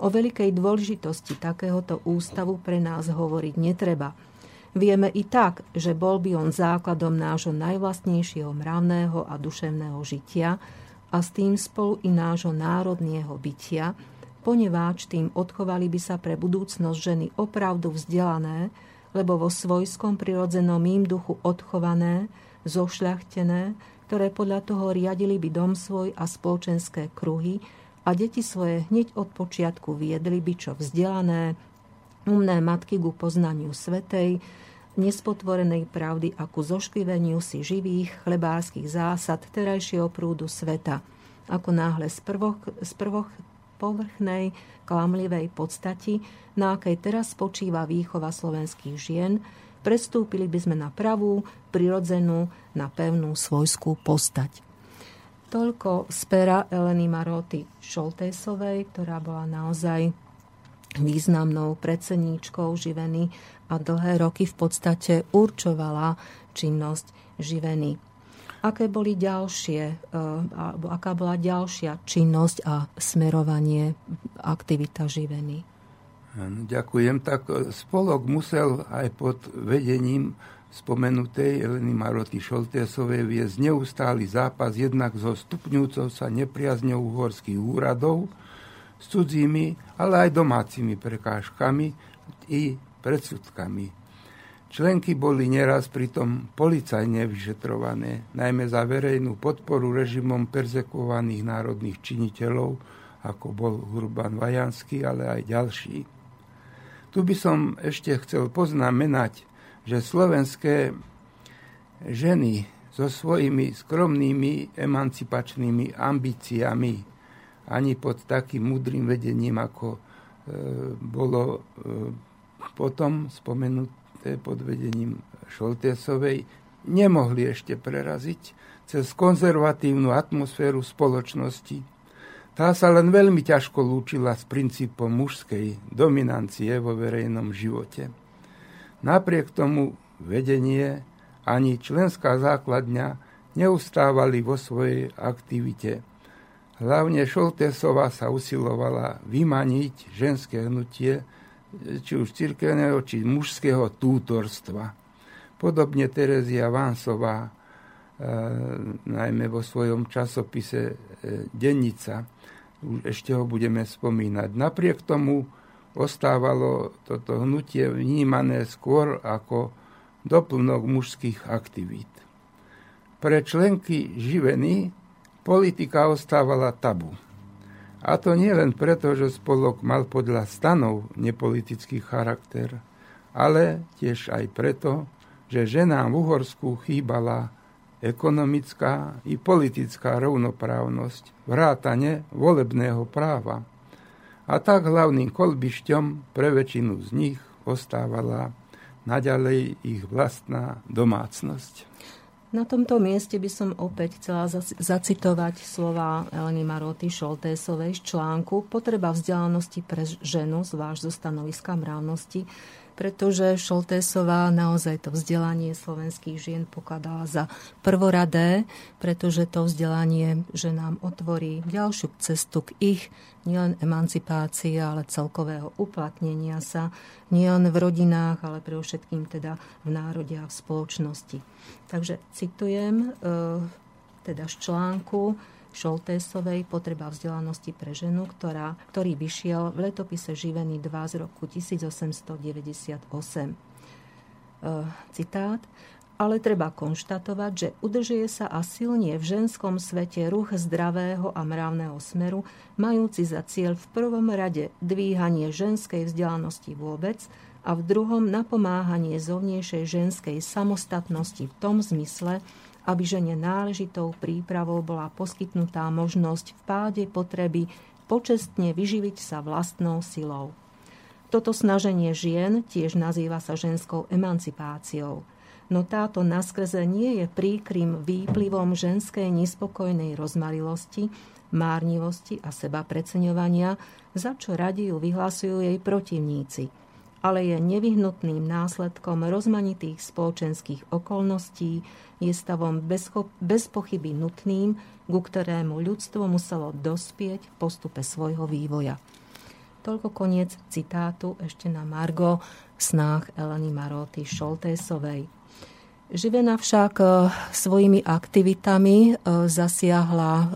S1: O veľkej dôležitosti takéhoto ústavu pre nás hovoriť netreba. Vieme i tak, že bol by on základom nášho najvlastnejšieho mravného a duševného žitia a s tým spolu i nášho národného bytia, poneváč tým odchovali by sa pre budúcnosť ženy opravdu vzdelané, lebo vo svojskom prirodzenom im duchu odchované, zošľachtené, ktoré podľa toho riadili by dom svoj a spoločenské kruhy, a deti svoje hneď od počiatku viedli by čo vzdelané, umné matky ku poznaniu svetej, nespotvorenej pravdy a ku zoškliveniu si živých chlebárskych zásad terajšieho prúdu sveta, ako náhle z, prvoch, z prvoch povrchnej, klamlivej podstati, na akej teraz spočíva výchova slovenských žien, prestúpili by sme na pravú, prirodzenú, na pevnú svojskú postať. Toľko z pera Eleny Maroty Šoltésovej, ktorá bola naozaj významnou predsedníčkou živeny a dlhé roky v podstate určovala činnosť živeny. Aké boli ďalšie, eh, alebo aká bola ďalšia činnosť a smerovanie aktivita živeny?
S2: Ďakujem. Tak eh, spolok musel aj pod vedením spomenutej Eleny Maroty Šoltésovej viesť neustály zápas jednak so stupňujúcou sa nepriazňou uhorských úradov s cudzími, ale aj domácimi prekážkami i predsudkami. Členky boli neraz pritom policajne vyšetrované, najmä za verejnú podporu režimom perzekovaných národných činiteľov, ako bol Urban Vajanský, ale aj ďalší. Tu by som ešte chcel poznamenať že slovenské ženy so svojimi skromnými emancipačnými ambíciami, ani pod takým múdrym vedením, ako e, bolo e, potom spomenuté pod vedením Šoltesovej, nemohli ešte preraziť cez konzervatívnu atmosféru spoločnosti. Tá sa len veľmi ťažko lúčila s princípom mužskej dominancie vo verejnom živote. Napriek tomu vedenie ani členská základňa neustávali vo svojej aktivite. Hlavne Šoltesová sa usilovala vymaniť ženské hnutie, či už cirkevného, či mužského tútorstva. Podobne Terezia Vánsová, e, najmä vo svojom časopise e, Dennica, už ešte ho budeme spomínať. Napriek tomu ostávalo toto hnutie vnímané skôr ako doplnok mužských aktivít. Pre členky živeny politika ostávala tabu. A to nie len preto, že spolok mal podľa stanov nepolitický charakter, ale tiež aj preto, že ženám v Uhorsku chýbala ekonomická i politická rovnoprávnosť, vrátane volebného práva. A tak hlavným kolbišťom pre väčšinu z nich ostávala naďalej ich vlastná domácnosť.
S1: Na tomto mieste by som opäť chcela zacitovať slova Eleny Maroty Šoltésovej z článku Potreba vzdelanosti pre ženu, zvlášť zo stanoviska mravnosti, pretože Šoltésová naozaj to vzdelanie slovenských žien pokladala za prvoradé, pretože to vzdelanie že nám otvorí ďalšiu cestu k ich nielen emancipácii, ale celkového uplatnenia sa nielen v rodinách, ale pre všetkým teda v národe a v spoločnosti. Takže citujem e, teda z článku Šoltésovej Potreba vzdelanosti pre ženu, ktorá, ktorý vyšiel v letopise Živený 2 z roku 1898. E, citát ale treba konštatovať, že udržuje sa a silnie v ženskom svete ruch zdravého a mravného smeru, majúci za cieľ v prvom rade dvíhanie ženskej vzdelanosti vôbec a v druhom napomáhanie zovnejšej ženskej samostatnosti v tom zmysle, aby žene náležitou prípravou bola poskytnutá možnosť v páde potreby počestne vyživiť sa vlastnou silou. Toto snaženie žien tiež nazýva sa ženskou emancipáciou. No táto naskrze nie je príkrym výplivom ženskej nespokojnej rozmarilosti, márnivosti a seba preceňovania, za čo radi ju vyhlasujú jej protivníci – ale je nevyhnutným následkom rozmanitých spoločenských okolností, je stavom bez pochyby nutným, ku ktorému ľudstvo muselo dospieť v postupe svojho vývoja. Toľko koniec citátu ešte na Margo snách Eleny Maroty Šoltésovej. Živena však e, svojimi aktivitami e, zasiahla e,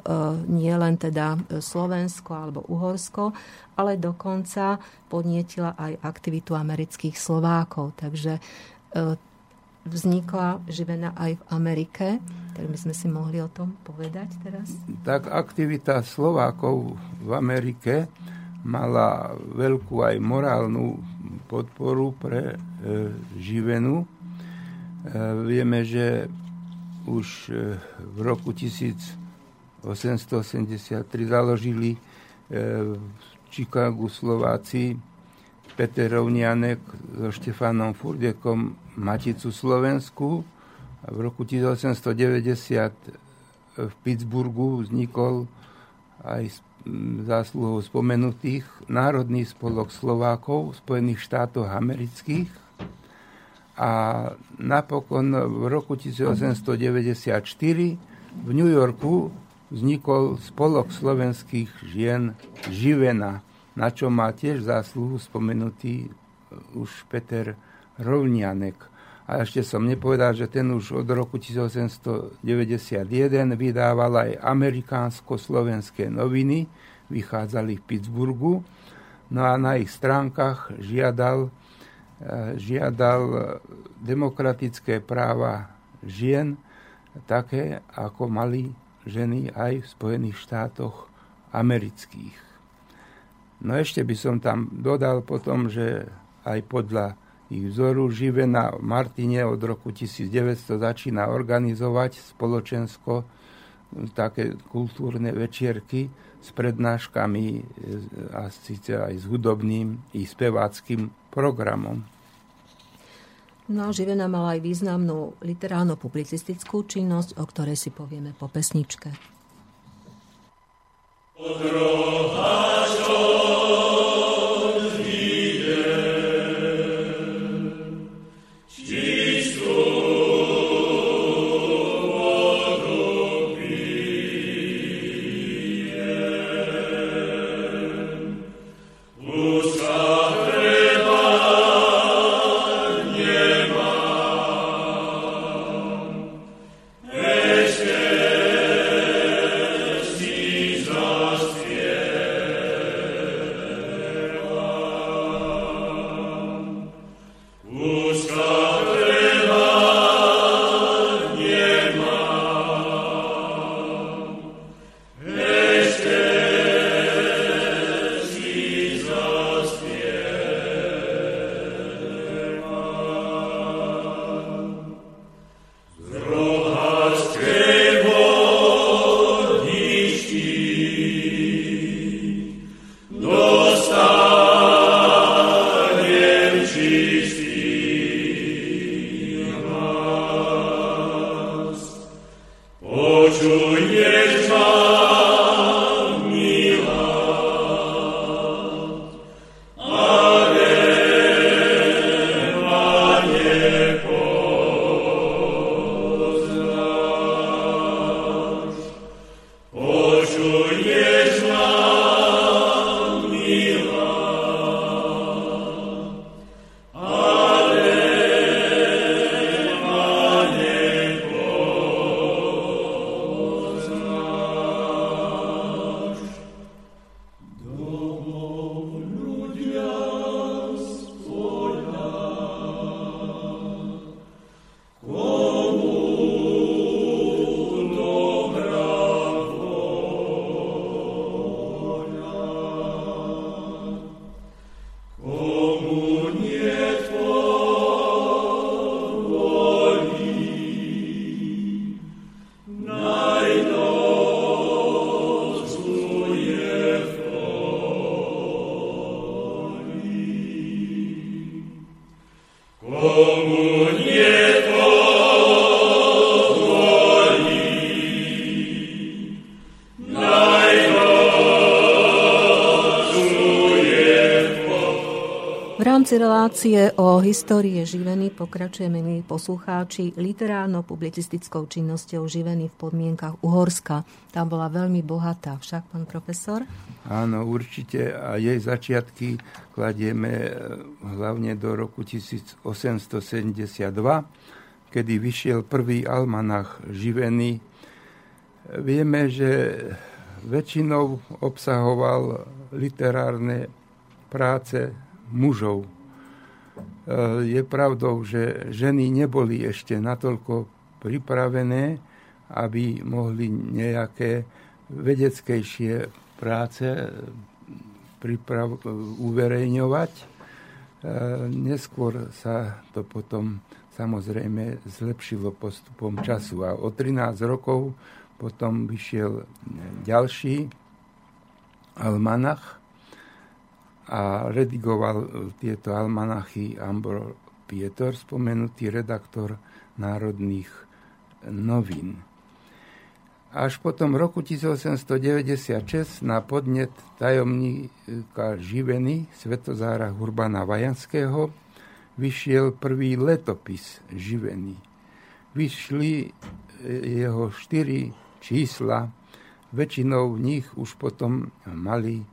S1: nielen teda Slovensko alebo Uhorsko, ale dokonca podnietila aj aktivitu amerických Slovákov. Takže vznikla živena aj v Amerike. Tak by sme si mohli o tom povedať teraz.
S2: Tak aktivita Slovákov v Amerike mala veľkú aj morálnu podporu pre e, živenu vieme, že už e, v roku 1883 založili e, v Chicagu Slováci Peter Rovnianek so Štefanom Furdekom Maticu Slovensku. A v roku 1890 v Pittsburghu vznikol aj zásluhou spomenutých Národný spolok Slovákov v Spojených štátoch amerických a napokon v roku 1894 v New Yorku vznikol spolok slovenských žien Živena, na čo má tiež zásluhu spomenutý už Peter Rovnianek. A ešte som nepovedal, že ten už od roku 1891 vydával aj amerikánsko-slovenské noviny, vychádzali v Pittsburghu, no a na ich stránkach žiadal žiadal demokratické práva žien, také ako mali ženy aj v Spojených štátoch amerických. No ešte by som tam dodal potom, že aj podľa ich vzoru Živena Martine od roku 1900 začína organizovať spoločensko také kultúrne večierky s prednáškami a síce aj s hudobným i speváckým programom.
S1: No, Živena mala aj významnú literárno-publicistickú činnosť, o ktorej si povieme po pesničke. Odroháčov. Relácie o histórie Živeny pokračujeme, my poslucháči, literárno-publicistickou činnosťou Živeny v podmienkach Uhorska. Tam bola veľmi bohatá, však, pán profesor?
S2: Áno, určite. A jej začiatky kladieme eh, hlavne do roku 1872, kedy vyšiel prvý almanach Živeny. Vieme, že väčšinou obsahoval literárne práce mužov. E, je pravdou, že ženy neboli ešte natoľko pripravené, aby mohli nejaké vedeckejšie práce priprav- uverejňovať. E, neskôr sa to potom samozrejme zlepšilo postupom času a o 13 rokov potom vyšiel ďalší almanach, a redigoval e, tieto almanachy Ambro Pietor, spomenutý redaktor národných novín. Až potom roku 1896 na podnet tajomníka Živeny Svetozára Hurbana Vajanského vyšiel prvý letopis Živeny. Vyšli e, jeho štyri čísla, väčšinou v nich už potom mali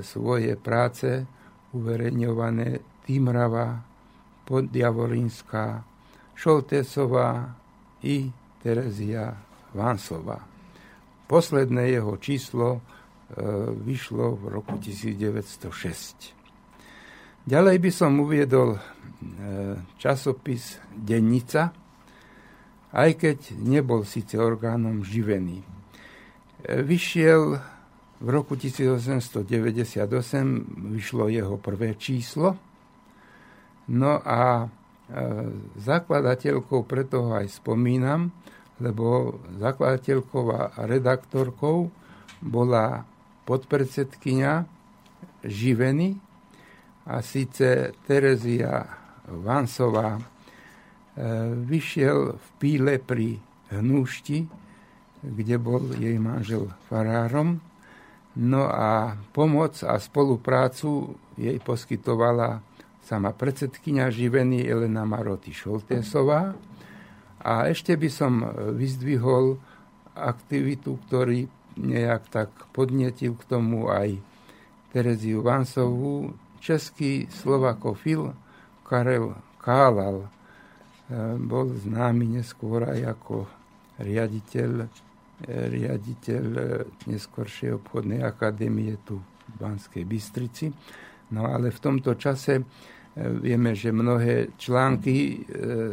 S2: svoje práce uverejňované Týmrava, Podjavorinská, Šoltesová i Terezia Vansová. Posledné jeho číslo e, vyšlo v roku 1906. Ďalej by som uviedol e, časopis Dennica, aj keď nebol síce orgánom živený. E, vyšiel v roku 1898 vyšlo jeho prvé číslo No a zakladateľkou, preto ho aj spomínam, lebo zakladateľkou a redaktorkou bola podpredsedkynia Živeny a síce Terezia Vansová. E, vyšiel v Píle pri Hnúšti, kde bol jej manžel farárom. No a pomoc a spoluprácu jej poskytovala sama predsedkynia Živeny Elena Maroty Šoltésová. A ešte by som vyzdvihol aktivitu, ktorý nejak tak podnetil k tomu aj Tereziu Vansovú, český slovakofil Karel Kálal e, bol známy neskôr aj ako riaditeľ, e, riaditeľ e, neskoršej obchodnej akadémie tu v Banskej Bystrici. No ale v tomto čase vieme, že mnohé články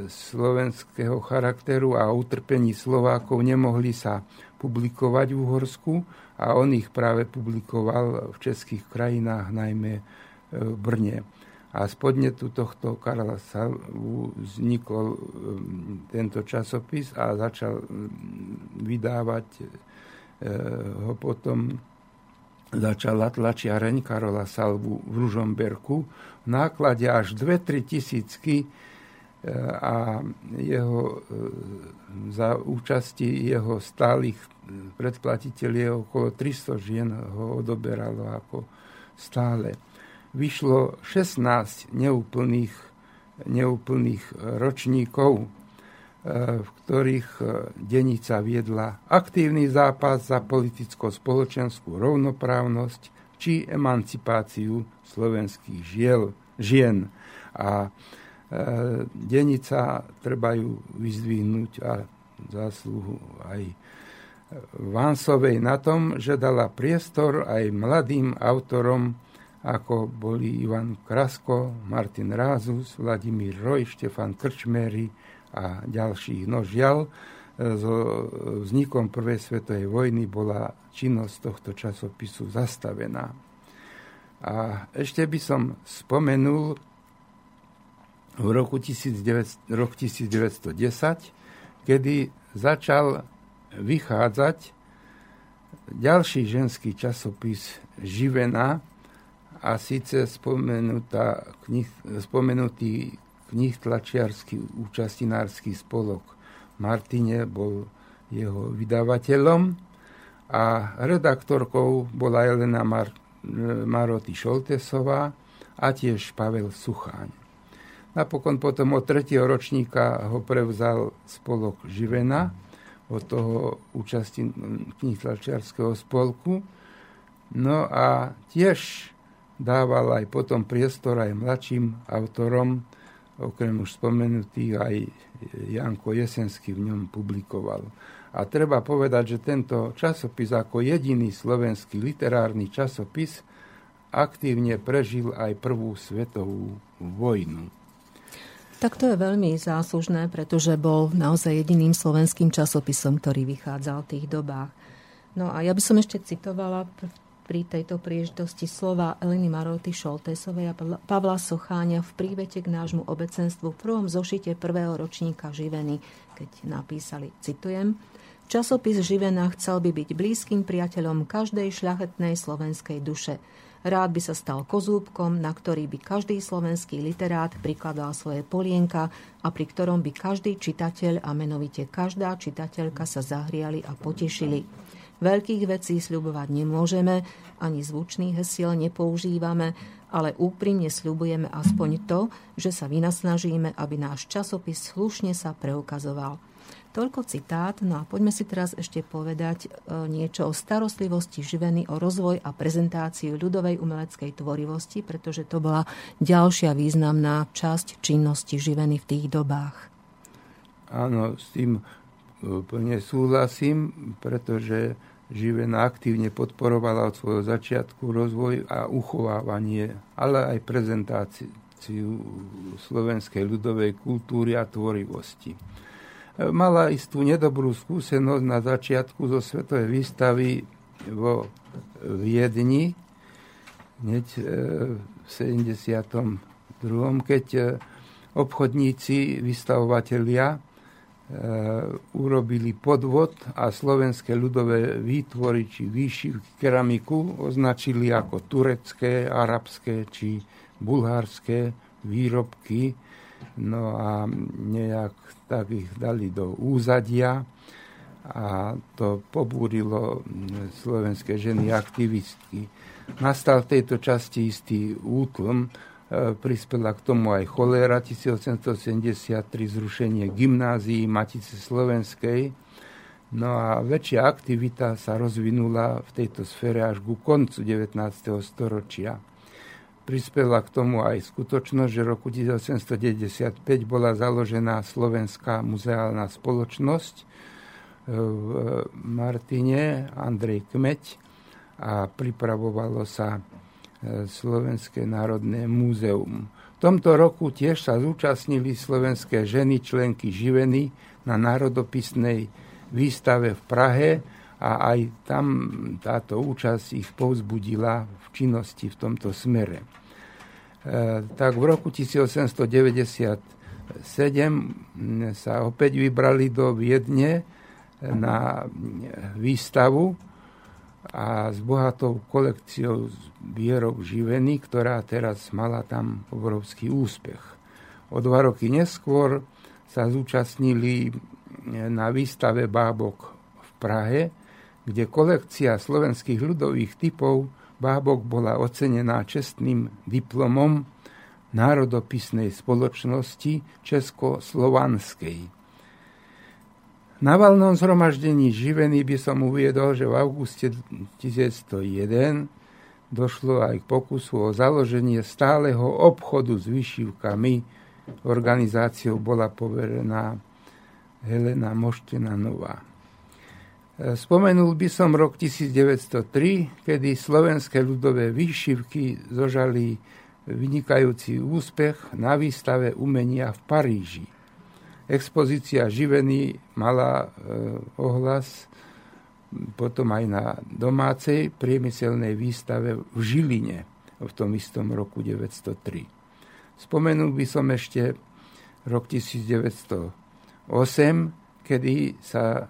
S2: slovenského charakteru a utrpení Slovákov nemohli sa publikovať v Uhorsku a on ich práve publikoval v českých krajinách, najmä e, v Brne. A z podnetu tohto Karla Salvu vznikol e, tento časopis a začal vydávať e, ho potom začala tlačiareň Karola Salvu v Ružomberku v náklade až 2-3 tisícky a jeho, e, za účasti jeho stálych predplatiteľov okolo 300 žien ho odoberalo ako stále. Vyšlo 16 neúplných, neúplných ročníkov, e, v ktorých e, Denica viedla aktívny zápas za politicko-spoločenskú rovnoprávnosť či emancipáciu slovenských žiel, žien. A Eh, denica treba ju vyzdvihnúť a zásluhu aj Vansovej na tom, že dala priestor aj mladým autorom, ako boli Ivan Krasko, Martin Rázus, Vladimír Roj, Štefan Krčmery a ďalších. No žiaľ, so vznikom Prvej svetovej vojny bola činnosť tohto časopisu zastavená. A ešte by som spomenul v roku 19, rok 1910, kedy začal vychádzať ďalší ženský časopis Živena a síce knih, spomenutý knih tlačiarský účastinársky spolok Martine bol jeho vydavateľom a redaktorkou bola Elena Mar- Maroty Šoltesová a tiež Pavel Sucháň. Napokon potom od tretieho ročníka ho prevzal spolok Živena, od toho účasti knihtlčarského spolku. No a tiež dával aj potom priestor aj mladším autorom, okrem už spomenutých aj Janko Jesenský v ňom publikoval. A treba povedať, že tento časopis ako jediný slovenský literárny časopis aktívne prežil aj prvú svetovú vojnu.
S1: Tak to je veľmi záslužné, pretože bol naozaj jediným slovenským časopisom, ktorý vychádzal v tých dobách. No a ja by som ešte citovala pri tejto príležitosti slova Eliny Maroty Šoltésovej a Pavla Socháňa v prívete k nášmu obecenstvu v prvom zošite prvého ročníka Živeny, keď napísali, citujem, Časopis Živena chcel by byť blízkym priateľom každej šľachetnej slovenskej duše – Rád by sa stal kozúbkom, na ktorý by každý slovenský literát prikladal svoje polienka a pri ktorom by každý čitateľ a menovite každá čitateľka sa zahriali a potešili. Veľkých vecí sľubovať nemôžeme, ani zvučných hesiel nepoužívame, ale úprimne sľubujeme aspoň to, že sa vynasnažíme, aby náš časopis slušne sa preukazoval. Toľko citát, no a poďme si teraz ešte povedať e, niečo o starostlivosti živeny, o rozvoj a prezentáciu ľudovej umeleckej tvorivosti, pretože to bola ďalšia významná časť činnosti živeny v tých dobách.
S2: Áno, s tým e, plne súhlasím, pretože Živena aktívne podporovala od svojho začiatku rozvoj a uchovávanie, ale aj prezentáciu slovenskej ľudovej kultúry a tvorivosti mala istú nedobrú skúsenosť na začiatku zo svetovej výstavy vo Viedni, hneď e, v 79. keď obchodníci, vystavovatelia urobili podvod a slovenské ľudové výtvory či výšivky, keramiku označili ako turecké, arabské či bulharské výrobky. No a nejak tak ich dali do úzadia a to pobúrilo slovenské ženy aktivistky. Nastal v tejto časti istý útlm, e, prispela k tomu aj choléra 1873, zrušenie gymnázií Matice Slovenskej. No a väčšia aktivita sa rozvinula v tejto sfére až ku koncu 19. storočia. Prispela k tomu aj skutočnosť, že roku 1895 bola založená Slovenská muzeálna spoločnosť, v Martine, Andrej Kmeď a pripravovalo sa e, Slovenské národné múzeum. V tomto roku tiež sa zúčastnili slovenské ženy, členky živeny na národopisnej výstave v Prahe a aj tam táto účasť ich povzbudila v činnosti v tomto smere. E, tak v roku 1897 sa opäť vybrali do Viedne na výstavu a s bohatou kolekciou zbierok živeny, ktorá teraz mala tam obrovský úspech. O dva roky neskôr sa zúčastnili na výstave bábok v Prahe, kde kolekcia slovenských ľudových typov bábok bola ocenená čestným diplomom Národopisnej spoločnosti Česko-Slovanskej na valnom zhromaždení živený by som uviedol, že v auguste 1901 došlo aj k pokusu o založenie stáleho obchodu s vyšívkami. Organizáciou bola poverená Helena Moštenanová. Spomenul by som rok 1903, kedy slovenské ľudové výšivky zožali vynikajúci úspech na výstave umenia v Paríži. Expozícia živený mala e, ohlas potom aj na domácej priemyselnej výstave v Žiline v tom istom roku 903. Spomenul by som ešte rok 1908, kedy sa e,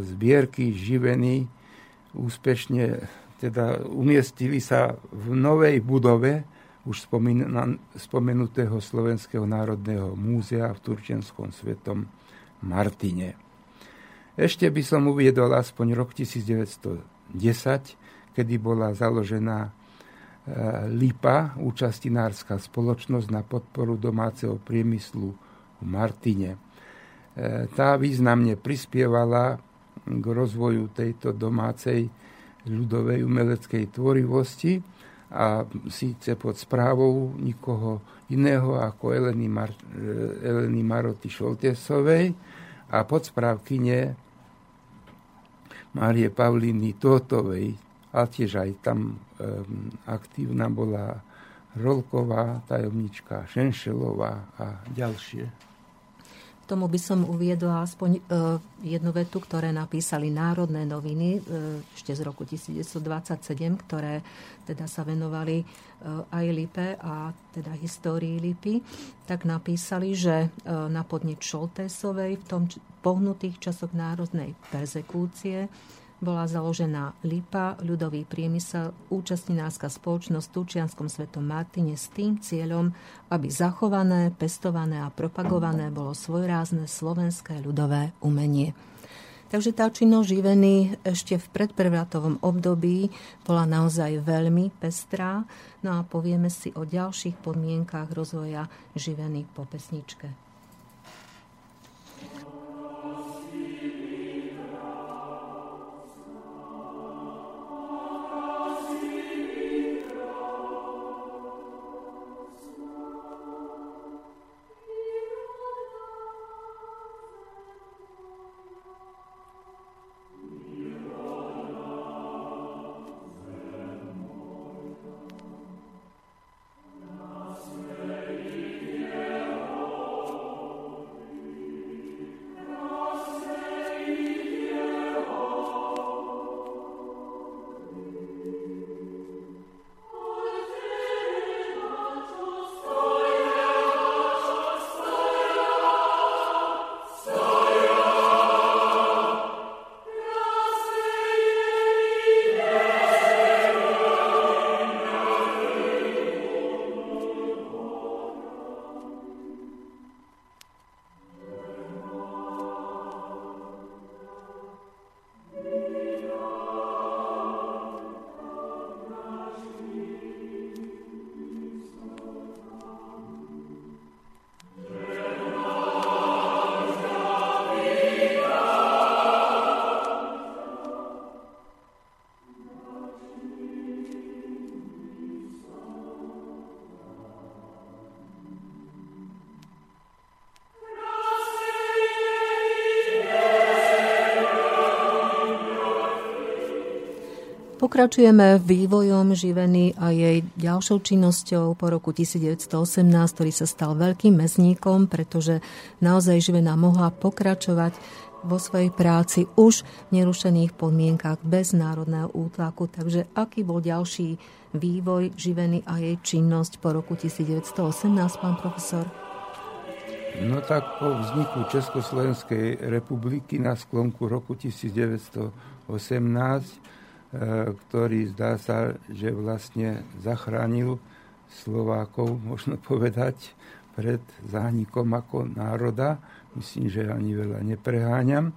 S2: zbierky živeny úspešne teda umiestili sa v novej budove už spomenutého Slovenského národného múzea v Turčenskom svetom Martine. Ešte by som uviedol aspoň rok 1910, kedy bola založená e, LIPA, účastinárska spoločnosť na podporu domáceho priemyslu v Martine. E, tá významne prispievala k rozvoju tejto domácej ľudovej umeleckej tvorivosti a síce pod správou nikoho iného ako Eleny, Mar- Eleny Maroty Šoltesovej a pod správkyne Márie Pavlíny Tótovej, a tiež aj tam um, aktívna bola Rolková, tajomnička Šenšelová a ďalšie
S1: tomu by som uviedla aspoň e, jednu vetu, ktoré napísali Národné noviny e, ešte z roku 1927, ktoré teda sa venovali e, aj Lipe a teda histórii Lipy, tak napísali, že na podnet Šoltésovej v tom pohnutých časoch národnej perzekúcie bola založená LIPA, ľudový priemysel, účastninárska spoločnosť v Tučianskom svetom Martine s tým cieľom, aby zachované, pestované a propagované bolo svojrázne slovenské ľudové umenie. Takže tá činnosť živeny ešte v predprvratovom období bola naozaj veľmi pestrá. No a povieme si o ďalších podmienkách rozvoja živeny po pesničke. Pokračujeme vývojom živeny a jej ďalšou činnosťou po roku 1918, ktorý sa stal veľkým mezníkom, pretože naozaj živena mohla pokračovať vo svojej práci už v nerušených podmienkach bez národného útlaku. Takže aký bol ďalší vývoj živeny a jej činnosť po roku 1918, pán profesor?
S2: No tak po vzniku Československej republiky na sklonku roku 1918 E, ktorý zdá sa, že vlastne zachránil Slovákov, možno povedať, pred zánikom ako národa. Myslím, že ani veľa nepreháňam.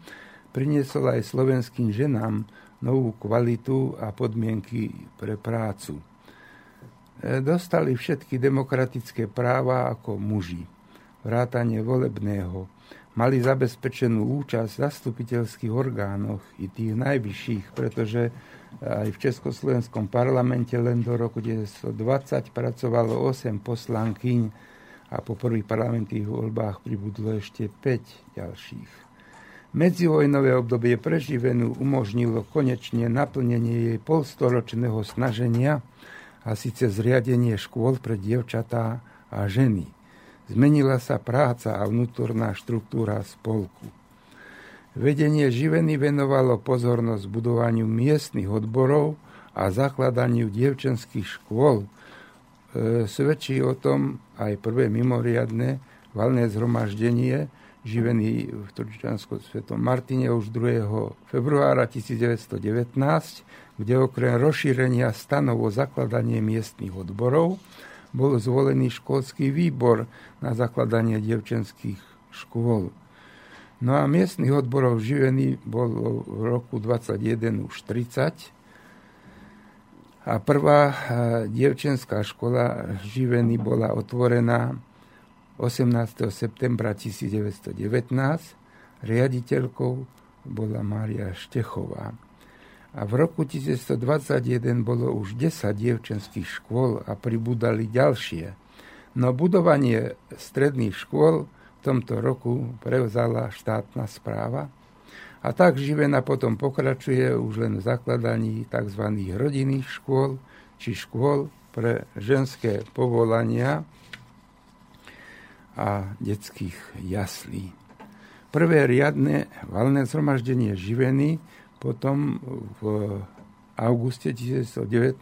S2: Priniesol aj slovenským ženám novú kvalitu a podmienky pre prácu. E, dostali všetky demokratické práva ako muži. Vrátanie volebného. Mali zabezpečenú účasť v zastupiteľských orgánoch i tých najvyšších, pretože aj v Československom parlamente len do roku 1920 pracovalo 8 poslankyň a po prvých parlamentných voľbách pribudlo ešte 5 ďalších. Medzivojnové obdobie preživenú umožnilo konečne naplnenie jej polstoročného snaženia a síce zriadenie škôl pre dievčatá a ženy. Zmenila sa práca a vnútorná štruktúra spolku. Vedenie živeny venovalo pozornosť budovaniu miestnych odborov a zakladaniu dievčenských škôl. E, svedčí o tom aj prvé mimoriadne valné zhromaždenie živený v Turčianskom svetom Martine už 2. februára 1919, kde okrem rozšírenia stanov o zakladanie miestnych odborov bol zvolený školský výbor na zakladanie dievčenských škôl. No a miestnych odborov živený bol v roku 21 už 30 a prvá eh, dievčenská škola živený bola otvorená 18. septembra 1919. Riaditeľkou bola Mária Štechová. A v roku 1921 bolo už 10 dievčenských škôl a pribúdali ďalšie. No budovanie stredných škôl tomto roku prevzala štátna správa a tak Živena potom pokračuje už len v zakladaní tzv. rodinných škôl či škôl pre ženské povolania a detských jaslí. Prvé riadne valné zhromaždenie Živeny potom v auguste 1919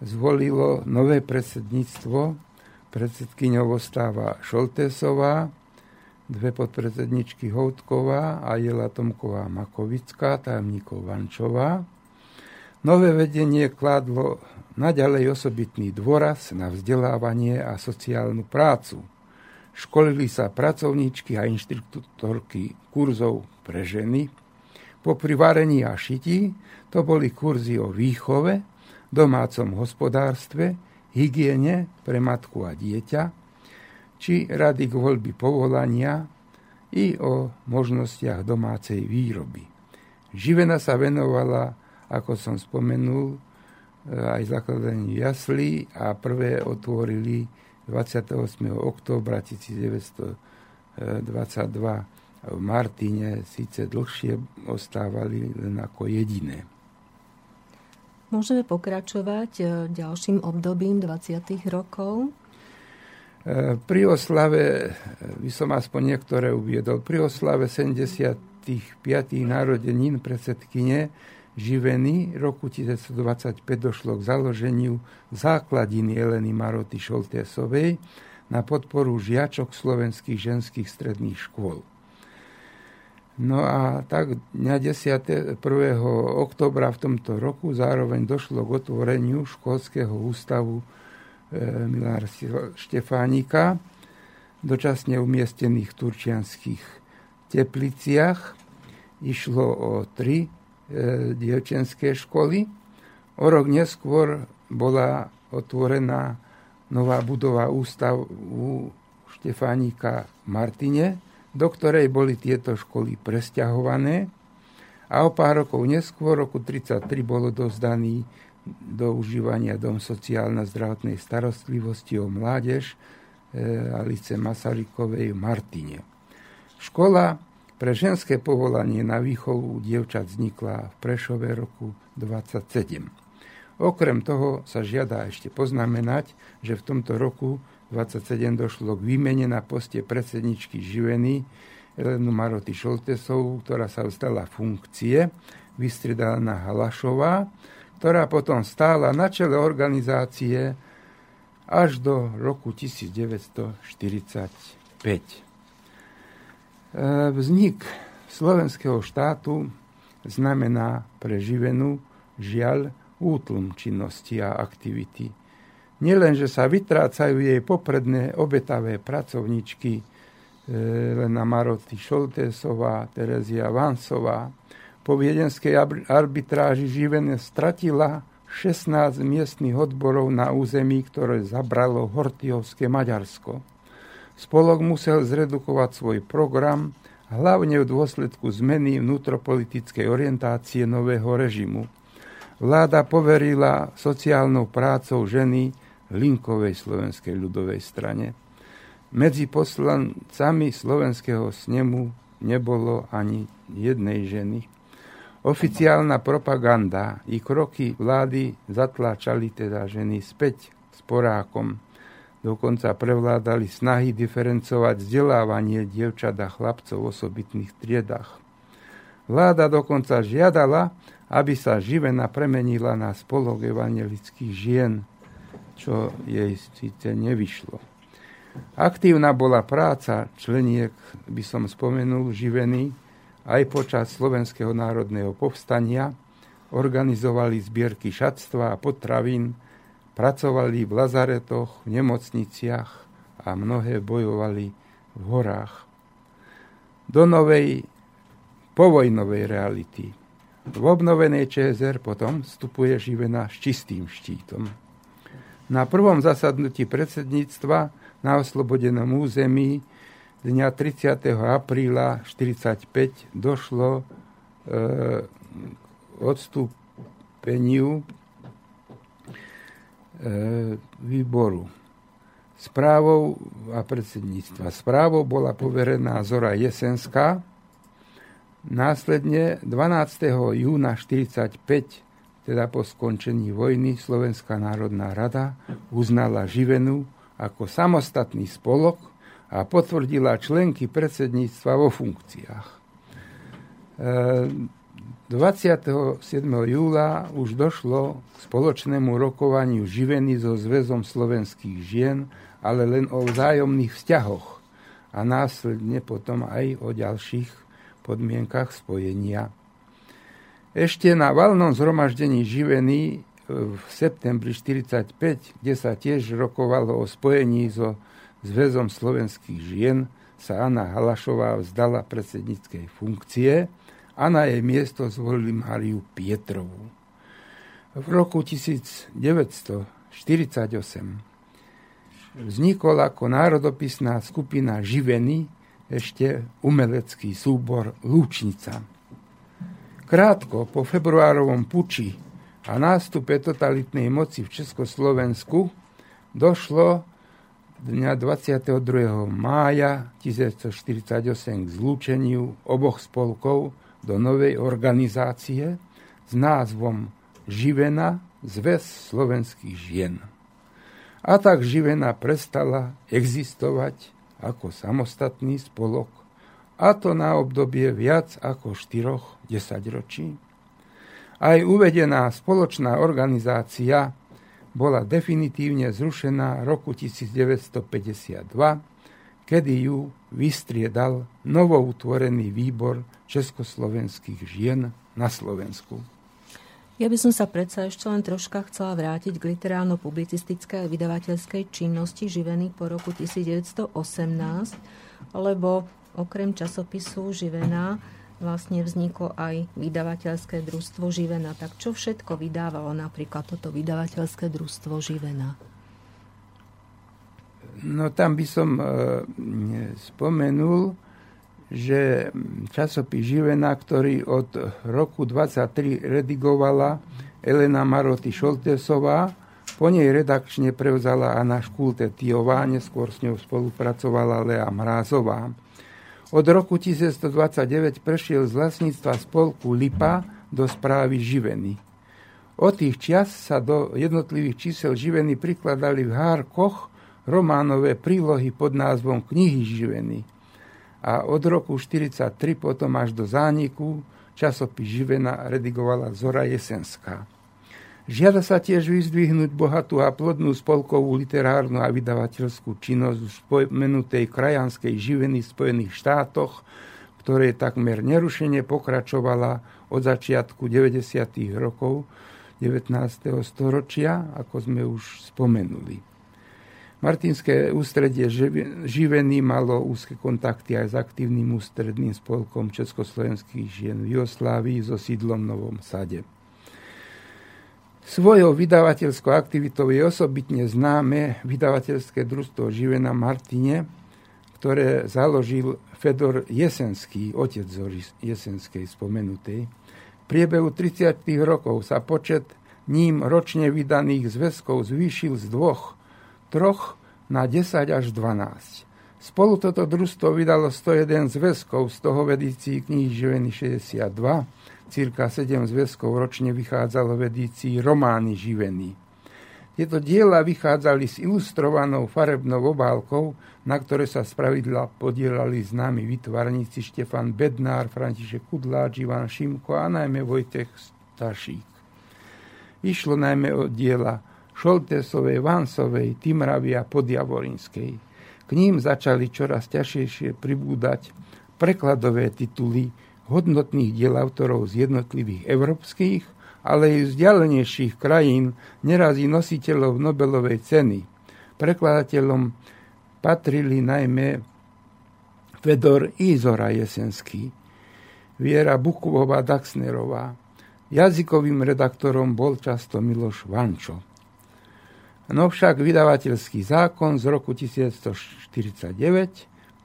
S2: zvolilo nové predsedníctvo predsedkyňou ostáva Šoltésová, dve podpredsedničky Houtková a Jela Tomková Makovická, tajomníkov Vančová. Nové vedenie kladlo naďalej osobitný dôraz na vzdelávanie a sociálnu prácu. Školili sa pracovníčky a inštruktorky kurzov pre ženy. Po privarení a šití to boli kurzy o výchove, domácom hospodárstve, hygiene pre matku a dieťa, či rady k voľby povolania i o možnostiach domácej výroby. Živena sa venovala, ako som spomenul, aj zakladaniu jaslí a prvé otvorili 28. októbra 1922 v Martine, síce dlhšie ostávali len ako jediné.
S1: Môžeme pokračovať e, ďalším obdobím 20. rokov?
S2: E, pri oslave, e, by som aspoň niektoré uviedol, pri oslave 75. narodenín predsedkyne Živeny roku 1925 došlo k založeniu základiny Eleny Maroty Šoltésovej na podporu žiačok slovenských ženských stredných škôl. No a tak dňa 10. 1. oktobra v tomto roku zároveň došlo k otvoreniu školského ústavu e, Milár Štefánika, dočasne umiestnených v turčianských tepliciach. Išlo o tri e, dievčenské školy. O rok neskôr bola otvorená nová budova ústavu Štefánika Martine, do ktorej boli tieto školy presťahované a o pár rokov neskôr, roku 1933, bolo dozdaný do užívania Dom sociálno-zdravotnej starostlivosti o mládež e, Alice Masarykovej v Martine. Škola pre ženské povolanie na výchovu dievčat vznikla v Prešove roku 27. Okrem toho sa žiada ešte poznamenať, že v tomto roku 27 došlo k výmene na poste predsedničky Živeny Elenu Maroty Šoltesovú, ktorá sa vzdala funkcie, vystredaná Halašová, ktorá potom stála na čele organizácie až do roku 1945. E, vznik slovenského štátu znamená pre živenú žiaľ útlm činnosti a aktivity. Nielen, že sa vytrácajú jej popredné obetavé pracovničky Lena Maroty Šoltésová, Terezia Vansová. Po viedenskej arbitráži Živene stratila 16 miestnych odborov na území, ktoré zabralo Hortiovské Maďarsko. Spolok musel zredukovať svoj program, hlavne v dôsledku zmeny vnútropolitickej orientácie nového režimu. Vláda poverila sociálnou prácou ženy Linkovej slovenskej ľudovej strane. Medzi poslancami slovenského snemu nebolo ani jednej ženy. Oficiálna propaganda i kroky vlády zatláčali teda ženy späť s porákom. Dokonca prevládali snahy diferencovať vzdelávanie dievčat a chlapcov v osobitných triedách. Vláda dokonca žiadala, aby sa živena premenila na spolok evangelických žien, čo jej síce nevyšlo. Aktívna bola práca členiek, by som spomenul, živený aj počas Slovenského národného povstania, organizovali zbierky šatstva a potravín, Pracovali v lazaretoch, v nemocniciach a mnohé bojovali v horách. Do novej povojnovej reality. V obnovenej ČSR potom vstupuje Živena s čistým štítom. Na prvom zasadnutí predsedníctva na oslobodenom území dňa 30. apríla 1945 došlo e, k odstúpeniu E, výboru. Správou a predsedníctva. Správou bola poverená Zora Jesenská. Následne 12. júna 1945, teda po skončení vojny, Slovenská národná rada uznala Živenu ako samostatný spolok a potvrdila členky predsedníctva vo funkciách. E, 27. júla už došlo k spoločnému rokovaniu živení so Zväzom slovenských žien, ale len o vzájomných vzťahoch a následne potom aj o ďalších podmienkach spojenia. Ešte na valnom zhromaždení živení v septembri 1945, kde sa tiež rokovalo o spojení so Zväzom slovenských žien, sa Anna Halašová vzdala predsedníckej funkcie – a na jej miesto zvolili Máriu Pietrovú. V roku 1948 vznikol ako národopisná skupina Živeny ešte umelecký súbor Lúčnica. Krátko po februárovom puči a nástupe totalitnej moci v Československu došlo dňa 22. mája 1948 k zlúčeniu oboch spolkov do novej organizácie s názvom Živena zväz slovenských žien. A tak Živena prestala existovať ako samostatný spolok, a to na obdobie viac ako 4 desaťročí. Aj uvedená spoločná organizácia bola definitívne zrušená roku 1952, kedy ju vystriedal novoutvorený výbor československých žien na Slovensku.
S1: Ja by som sa predsa ešte len troška chcela vrátiť k literárno-publicistickej a vydavateľskej činnosti živený po roku 1918, lebo okrem časopisu Živená vlastne vzniklo aj vydavateľské družstvo Živena. Tak čo všetko vydávalo napríklad toto vydavateľské družstvo Živena?
S2: No tam by som e, spomenul, že časopis Živena, ktorý od roku 23 redigovala Elena Maroty Šoltesová, po nej redakčne prevzala Anna Škulte Tiová, neskôr s ňou spolupracovala Lea Mrázová. Od roku 1929 prešiel z vlastníctva spolku Lipa do správy Živeny. Od tých čias sa do jednotlivých čísel Živeny prikladali v hárkoch románové prílohy pod názvom Knihy Živeny. A od roku 1943 potom až do zániku časopis Živena redigovala Zora Jesenská. Žiada sa tiež vyzdvihnúť bohatú a plodnú spolkovú literárnu a vydavateľskú činnosť v spomenutej krajanskej živeny v Spojených štátoch, ktoré takmer nerušene pokračovala od začiatku 90. rokov 19. storočia, ako sme už spomenuli. Martinské ústredie živeny malo úzke kontakty aj s aktívnym ústredným spolkom československých žien v Jugoslávii so sídlom Novom Sade. Svojou vydavateľskou aktivitou je osobitne známe vydavateľské družstvo Živena Martine, ktoré založil Fedor Jesenský, otec Zory Jesenskej spomenutej. V priebehu 30. rokov sa počet ním ročne vydaných zväzkov zvýšil z dvoch, troch na 10 až 12. Spolu toto družstvo vydalo 101 zväzkov, z toho v edícii knihy Živeny 62, cirka 7 zväzkov ročne vychádzalo v edícii Romány živený. Tieto diela vychádzali s ilustrovanou farebnou obálkou, na ktoré sa spravidla podielali známi vytvarníci Štefan Bednár, František Kudláč, Ivan Šimko a najmä Vojtech Stašík. Išlo najmä o diela Šoltesovej, Vansovej, Timravy a Podjavorinskej. K ním začali čoraz ťažšie pribúdať prekladové tituly hodnotných diel autorov z jednotlivých európskych, ale i vzdialenejších krajín, nerazí nositeľov Nobelovej ceny. Prekladateľom patrili najmä Fedor Izora Jesenský, Viera Bukovová Daxnerová. Jazykovým redaktorom bol často Miloš Vančo. No však vydavateľský zákon z roku 1949,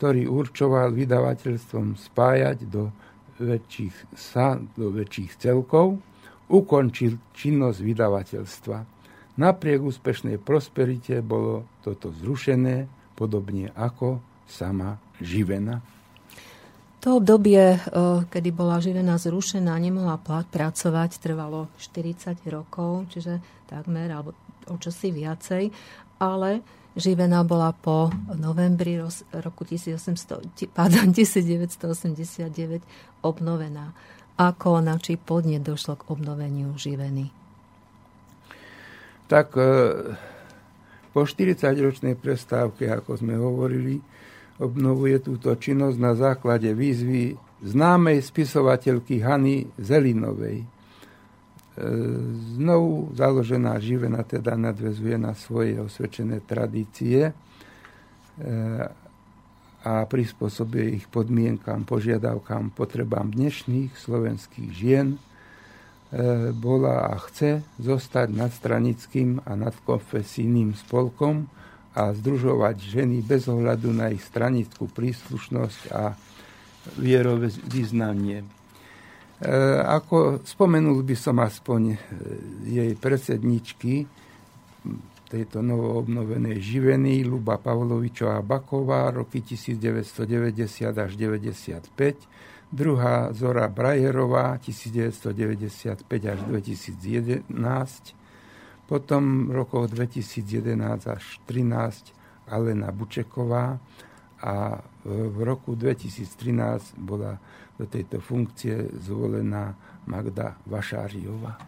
S2: ktorý určoval vydavateľstvom spájať do väčších, sa do väčších celkov, ukončil činnosť vydavateľstva. Napriek úspešnej prosperite bolo toto zrušené, podobne ako sama Živena.
S1: To obdobie, kedy bola Živena zrušená, nemohla pracovať, trvalo 40 rokov, čiže takmer, alebo o čosi viacej, ale Živena bola po novembri roku 1800, pardon, 1989 obnovená. Ako na či podne došlo k obnoveniu Živeny?
S2: Tak e, po 40-ročnej prestávke, ako sme hovorili, obnovuje túto činnosť na základe výzvy známej spisovateľky Hany Zelinovej. Znovu založená živena teda nadvezuje na svoje osvedčené tradície e, a prispôsobuje ich podmienkam, požiadavkám, potrebám dnešných slovenských žien. E, bola a chce zostať nadstranickým a nadkonfesijným spolkom a združovať ženy bez ohľadu na ich stranickú príslušnosť a vierové vyznanie. E, ako spomenul by som aspoň e, jej predsedničky tejto novoobnovenej živeny Luba Pavlovičová Baková roky 1990 až 95, druhá Zora Brajerová 1995 až 2011, potom rokov 2011 až 13 Alena Bučeková a v roku 2013 bola do tejto funkcie zvolená Magda Vašáriová.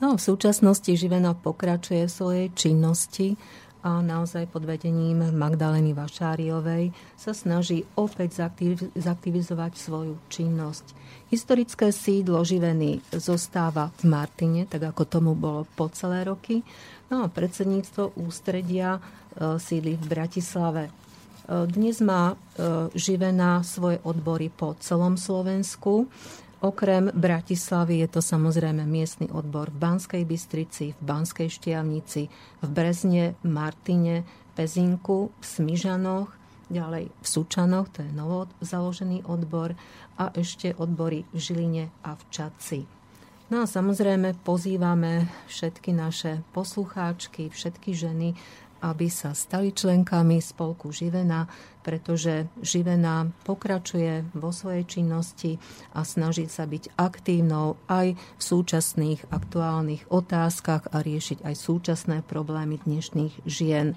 S1: No, v súčasnosti Živena pokračuje v svojej činnosti a naozaj pod vedením Magdaleny Vašáriovej sa snaží opäť zaktivizovať svoju činnosť. Historické sídlo Živeny zostáva v Martine, tak ako tomu bolo po celé roky. No a predsedníctvo ústredia e, sídli v Bratislave. Dnes má e, Živena svoje odbory po celom Slovensku. Okrem Bratislavy je to samozrejme miestny odbor v Banskej Bystrici, v Banskej Štiavnici, v Brezne, Martine, Pezinku, v Smižanoch, ďalej v Sučanoch, to je novo založený odbor, a ešte odbory v Žiline a v Čaci. No a samozrejme pozývame všetky naše poslucháčky, všetky ženy aby sa stali členkami spolku Živena, pretože Živena pokračuje vo svojej činnosti a snaží sa byť aktívnou aj v súčasných aktuálnych otázkach a riešiť aj súčasné problémy dnešných žien.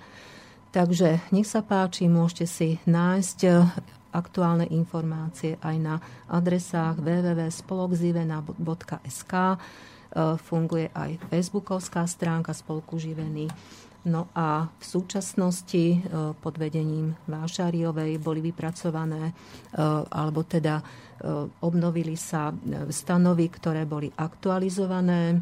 S1: Takže nech sa páči, môžete si nájsť aktuálne informácie aj na adresách www.spolokzivena.sk funguje aj facebookovská stránka Spolku Živený No a v súčasnosti e, pod vedením Vášariovej boli vypracované, e, alebo teda e, obnovili sa stanovy, ktoré boli aktualizované.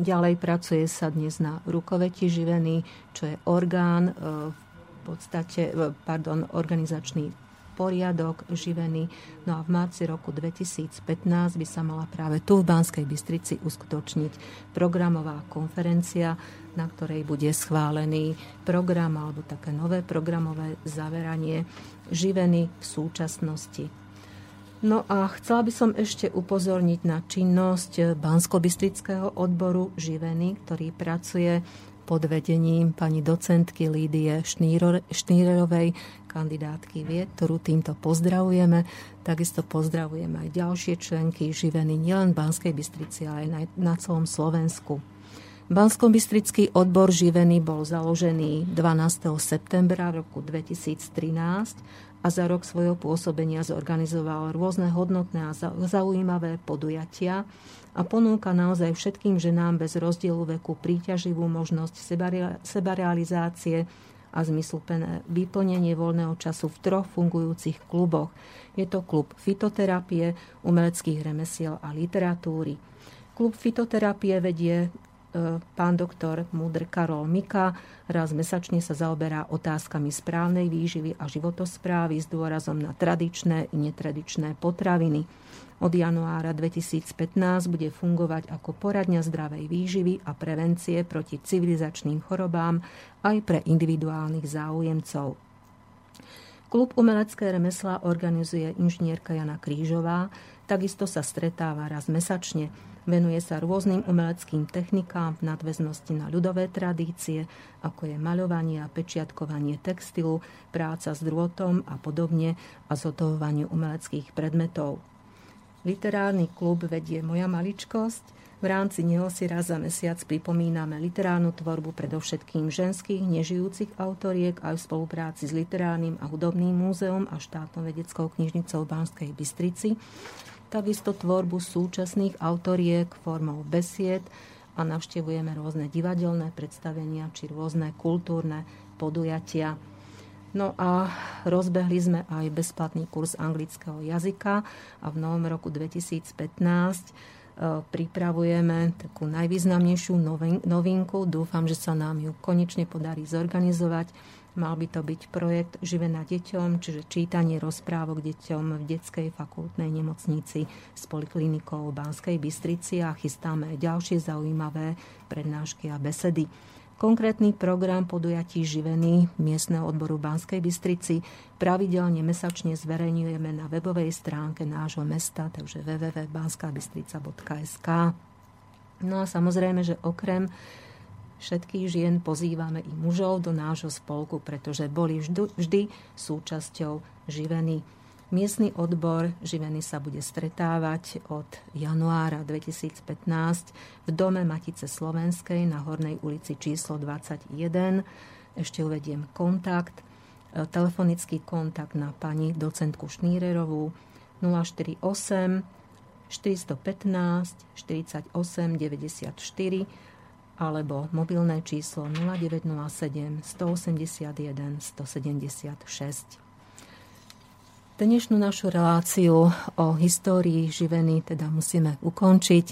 S1: Ďalej pracuje sa dnes na rukoveti živený, čo je orgán v podstate, pardon, organizačný poriadok živený. No a v marci roku 2015 by sa mala práve tu v Banskej Bystrici uskutočniť programová konferencia, na ktorej bude schválený program alebo také nové programové zaveranie živeny v súčasnosti. No a chcela by som ešte upozorniť na činnosť Bansko-Bystrického odboru živeny, ktorý pracuje pod vedením pani docentky Lídie Šnírerovej, kandidátky vied, ktorú týmto pozdravujeme. Takisto pozdravujeme aj ďalšie členky živený nielen v Banskej Bystrici, ale aj na celom Slovensku. Bansko-Bystrický odbor živený bol založený 12. septembra roku 2013 a za rok svojho pôsobenia zorganizoval rôzne hodnotné a zaujímavé podujatia, a ponúka naozaj všetkým ženám bez rozdielu veku príťaživú možnosť sebarealizácie a zmysluplné vyplnenie voľného času v troch fungujúcich kluboch. Je to klub fitoterapie, umeleckých remesiel a literatúry. Klub fitoterapie vedie E, pán doktor Múdr Karol Mika raz mesačne sa zaoberá otázkami správnej výživy a životosprávy s dôrazom na tradičné i netradičné potraviny. Od januára 2015 bude fungovať ako poradňa zdravej výživy a prevencie proti civilizačným chorobám aj pre individuálnych záujemcov. Klub umelecké remesla organizuje inžinierka Jana Krížová, takisto sa stretáva raz mesačne. Venuje sa rôznym umeleckým technikám v nadväznosti na ľudové tradície, ako je maľovanie a pečiatkovanie textilu, práca s drôtom a podobne a zotovovanie umeleckých predmetov. Literárny klub vedie Moja maličkosť. V rámci neho si raz za mesiac pripomíname literárnu tvorbu predovšetkým ženských nežijúcich autoriek aj v spolupráci s Literárnym a hudobným múzeom a štátnou vedeckou knižnicou v Banskej Bystrici takisto tvorbu súčasných autoriek formou besied a navštevujeme rôzne divadelné predstavenia či rôzne kultúrne podujatia. No a rozbehli sme aj bezplatný kurz anglického jazyka a v novom roku 2015 e, pripravujeme takú najvýznamnejšiu novinku. Dúfam, že sa nám ju konečne podarí zorganizovať Mal by to byť projekt Živená deťom, čiže čítanie rozprávok deťom v detskej fakultnej nemocnici s poliklinikou v Banskej Bystrici a chystáme ďalšie zaujímavé prednášky a besedy. Konkrétny program podujatí živený miestneho odboru Banskej Bystrici pravidelne mesačne zverejňujeme na webovej stránke nášho mesta, takže www.banskabystrica.sk. No a samozrejme, že okrem Všetkých žien pozývame i mužov do nášho spolku, pretože boli vždy, vždy súčasťou živeny. Miestny odbor živeny sa bude stretávať od januára 2015 v dome Matice Slovenskej na Hornej ulici číslo 21. Ešte uvediem kontakt, e, telefonický kontakt na pani docentku Šnírerovú 048 415 48 94 alebo mobilné číslo 0907 181 176. Dnešnú našu reláciu o histórii živeny teda musíme ukončiť.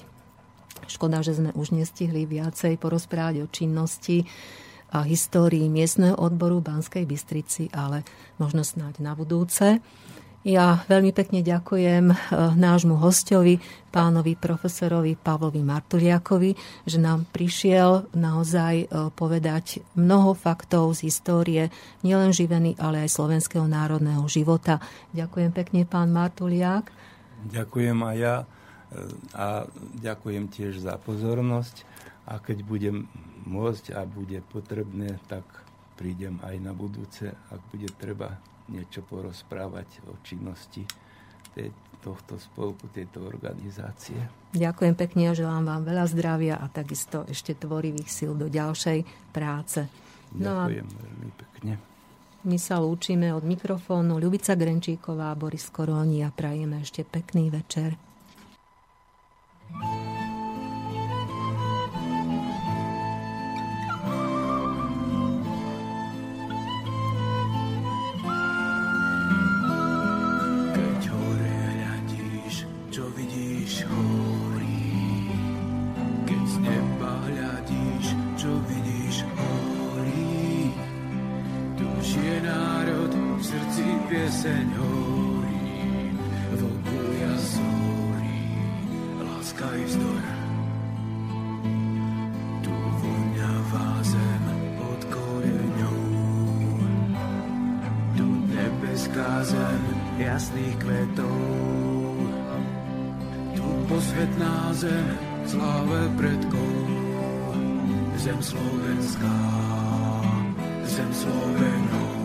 S1: Škoda, že sme už nestihli viacej porozprávať o činnosti a histórii miestneho odboru Banskej Bystrici, ale možno snáď na budúce. Ja veľmi pekne ďakujem eh, nášmu hostovi, pánovi profesorovi Pavlovi Martuliakovi, že nám prišiel naozaj eh, povedať mnoho faktov z histórie, nielen živeny, ale aj slovenského národného života. Ďakujem pekne, pán Martuliak.
S2: Ďakujem aj ja eh, a ďakujem tiež za pozornosť a keď budem môcť a bude potrebné, tak prídem aj na budúce, ak bude treba niečo porozprávať o činnosti tohto spolku, tejto organizácie.
S1: Ďakujem pekne a želám vám veľa zdravia a takisto ešte tvorivých síl do ďalšej práce.
S2: Ďakujem no a... veľmi pekne.
S1: My sa lúčime od mikrofónu Ľubica Grenčíková a Boris koróni a prajeme ešte pekný večer.
S4: pieseň horí, vlku ja zhorí, láska i vzdor. Tu voňavá zem pod koreňou, tu nebeská zem jasných kvetov, tu posvetná zem sláve predkov, zem slovenská, zem Slovenov.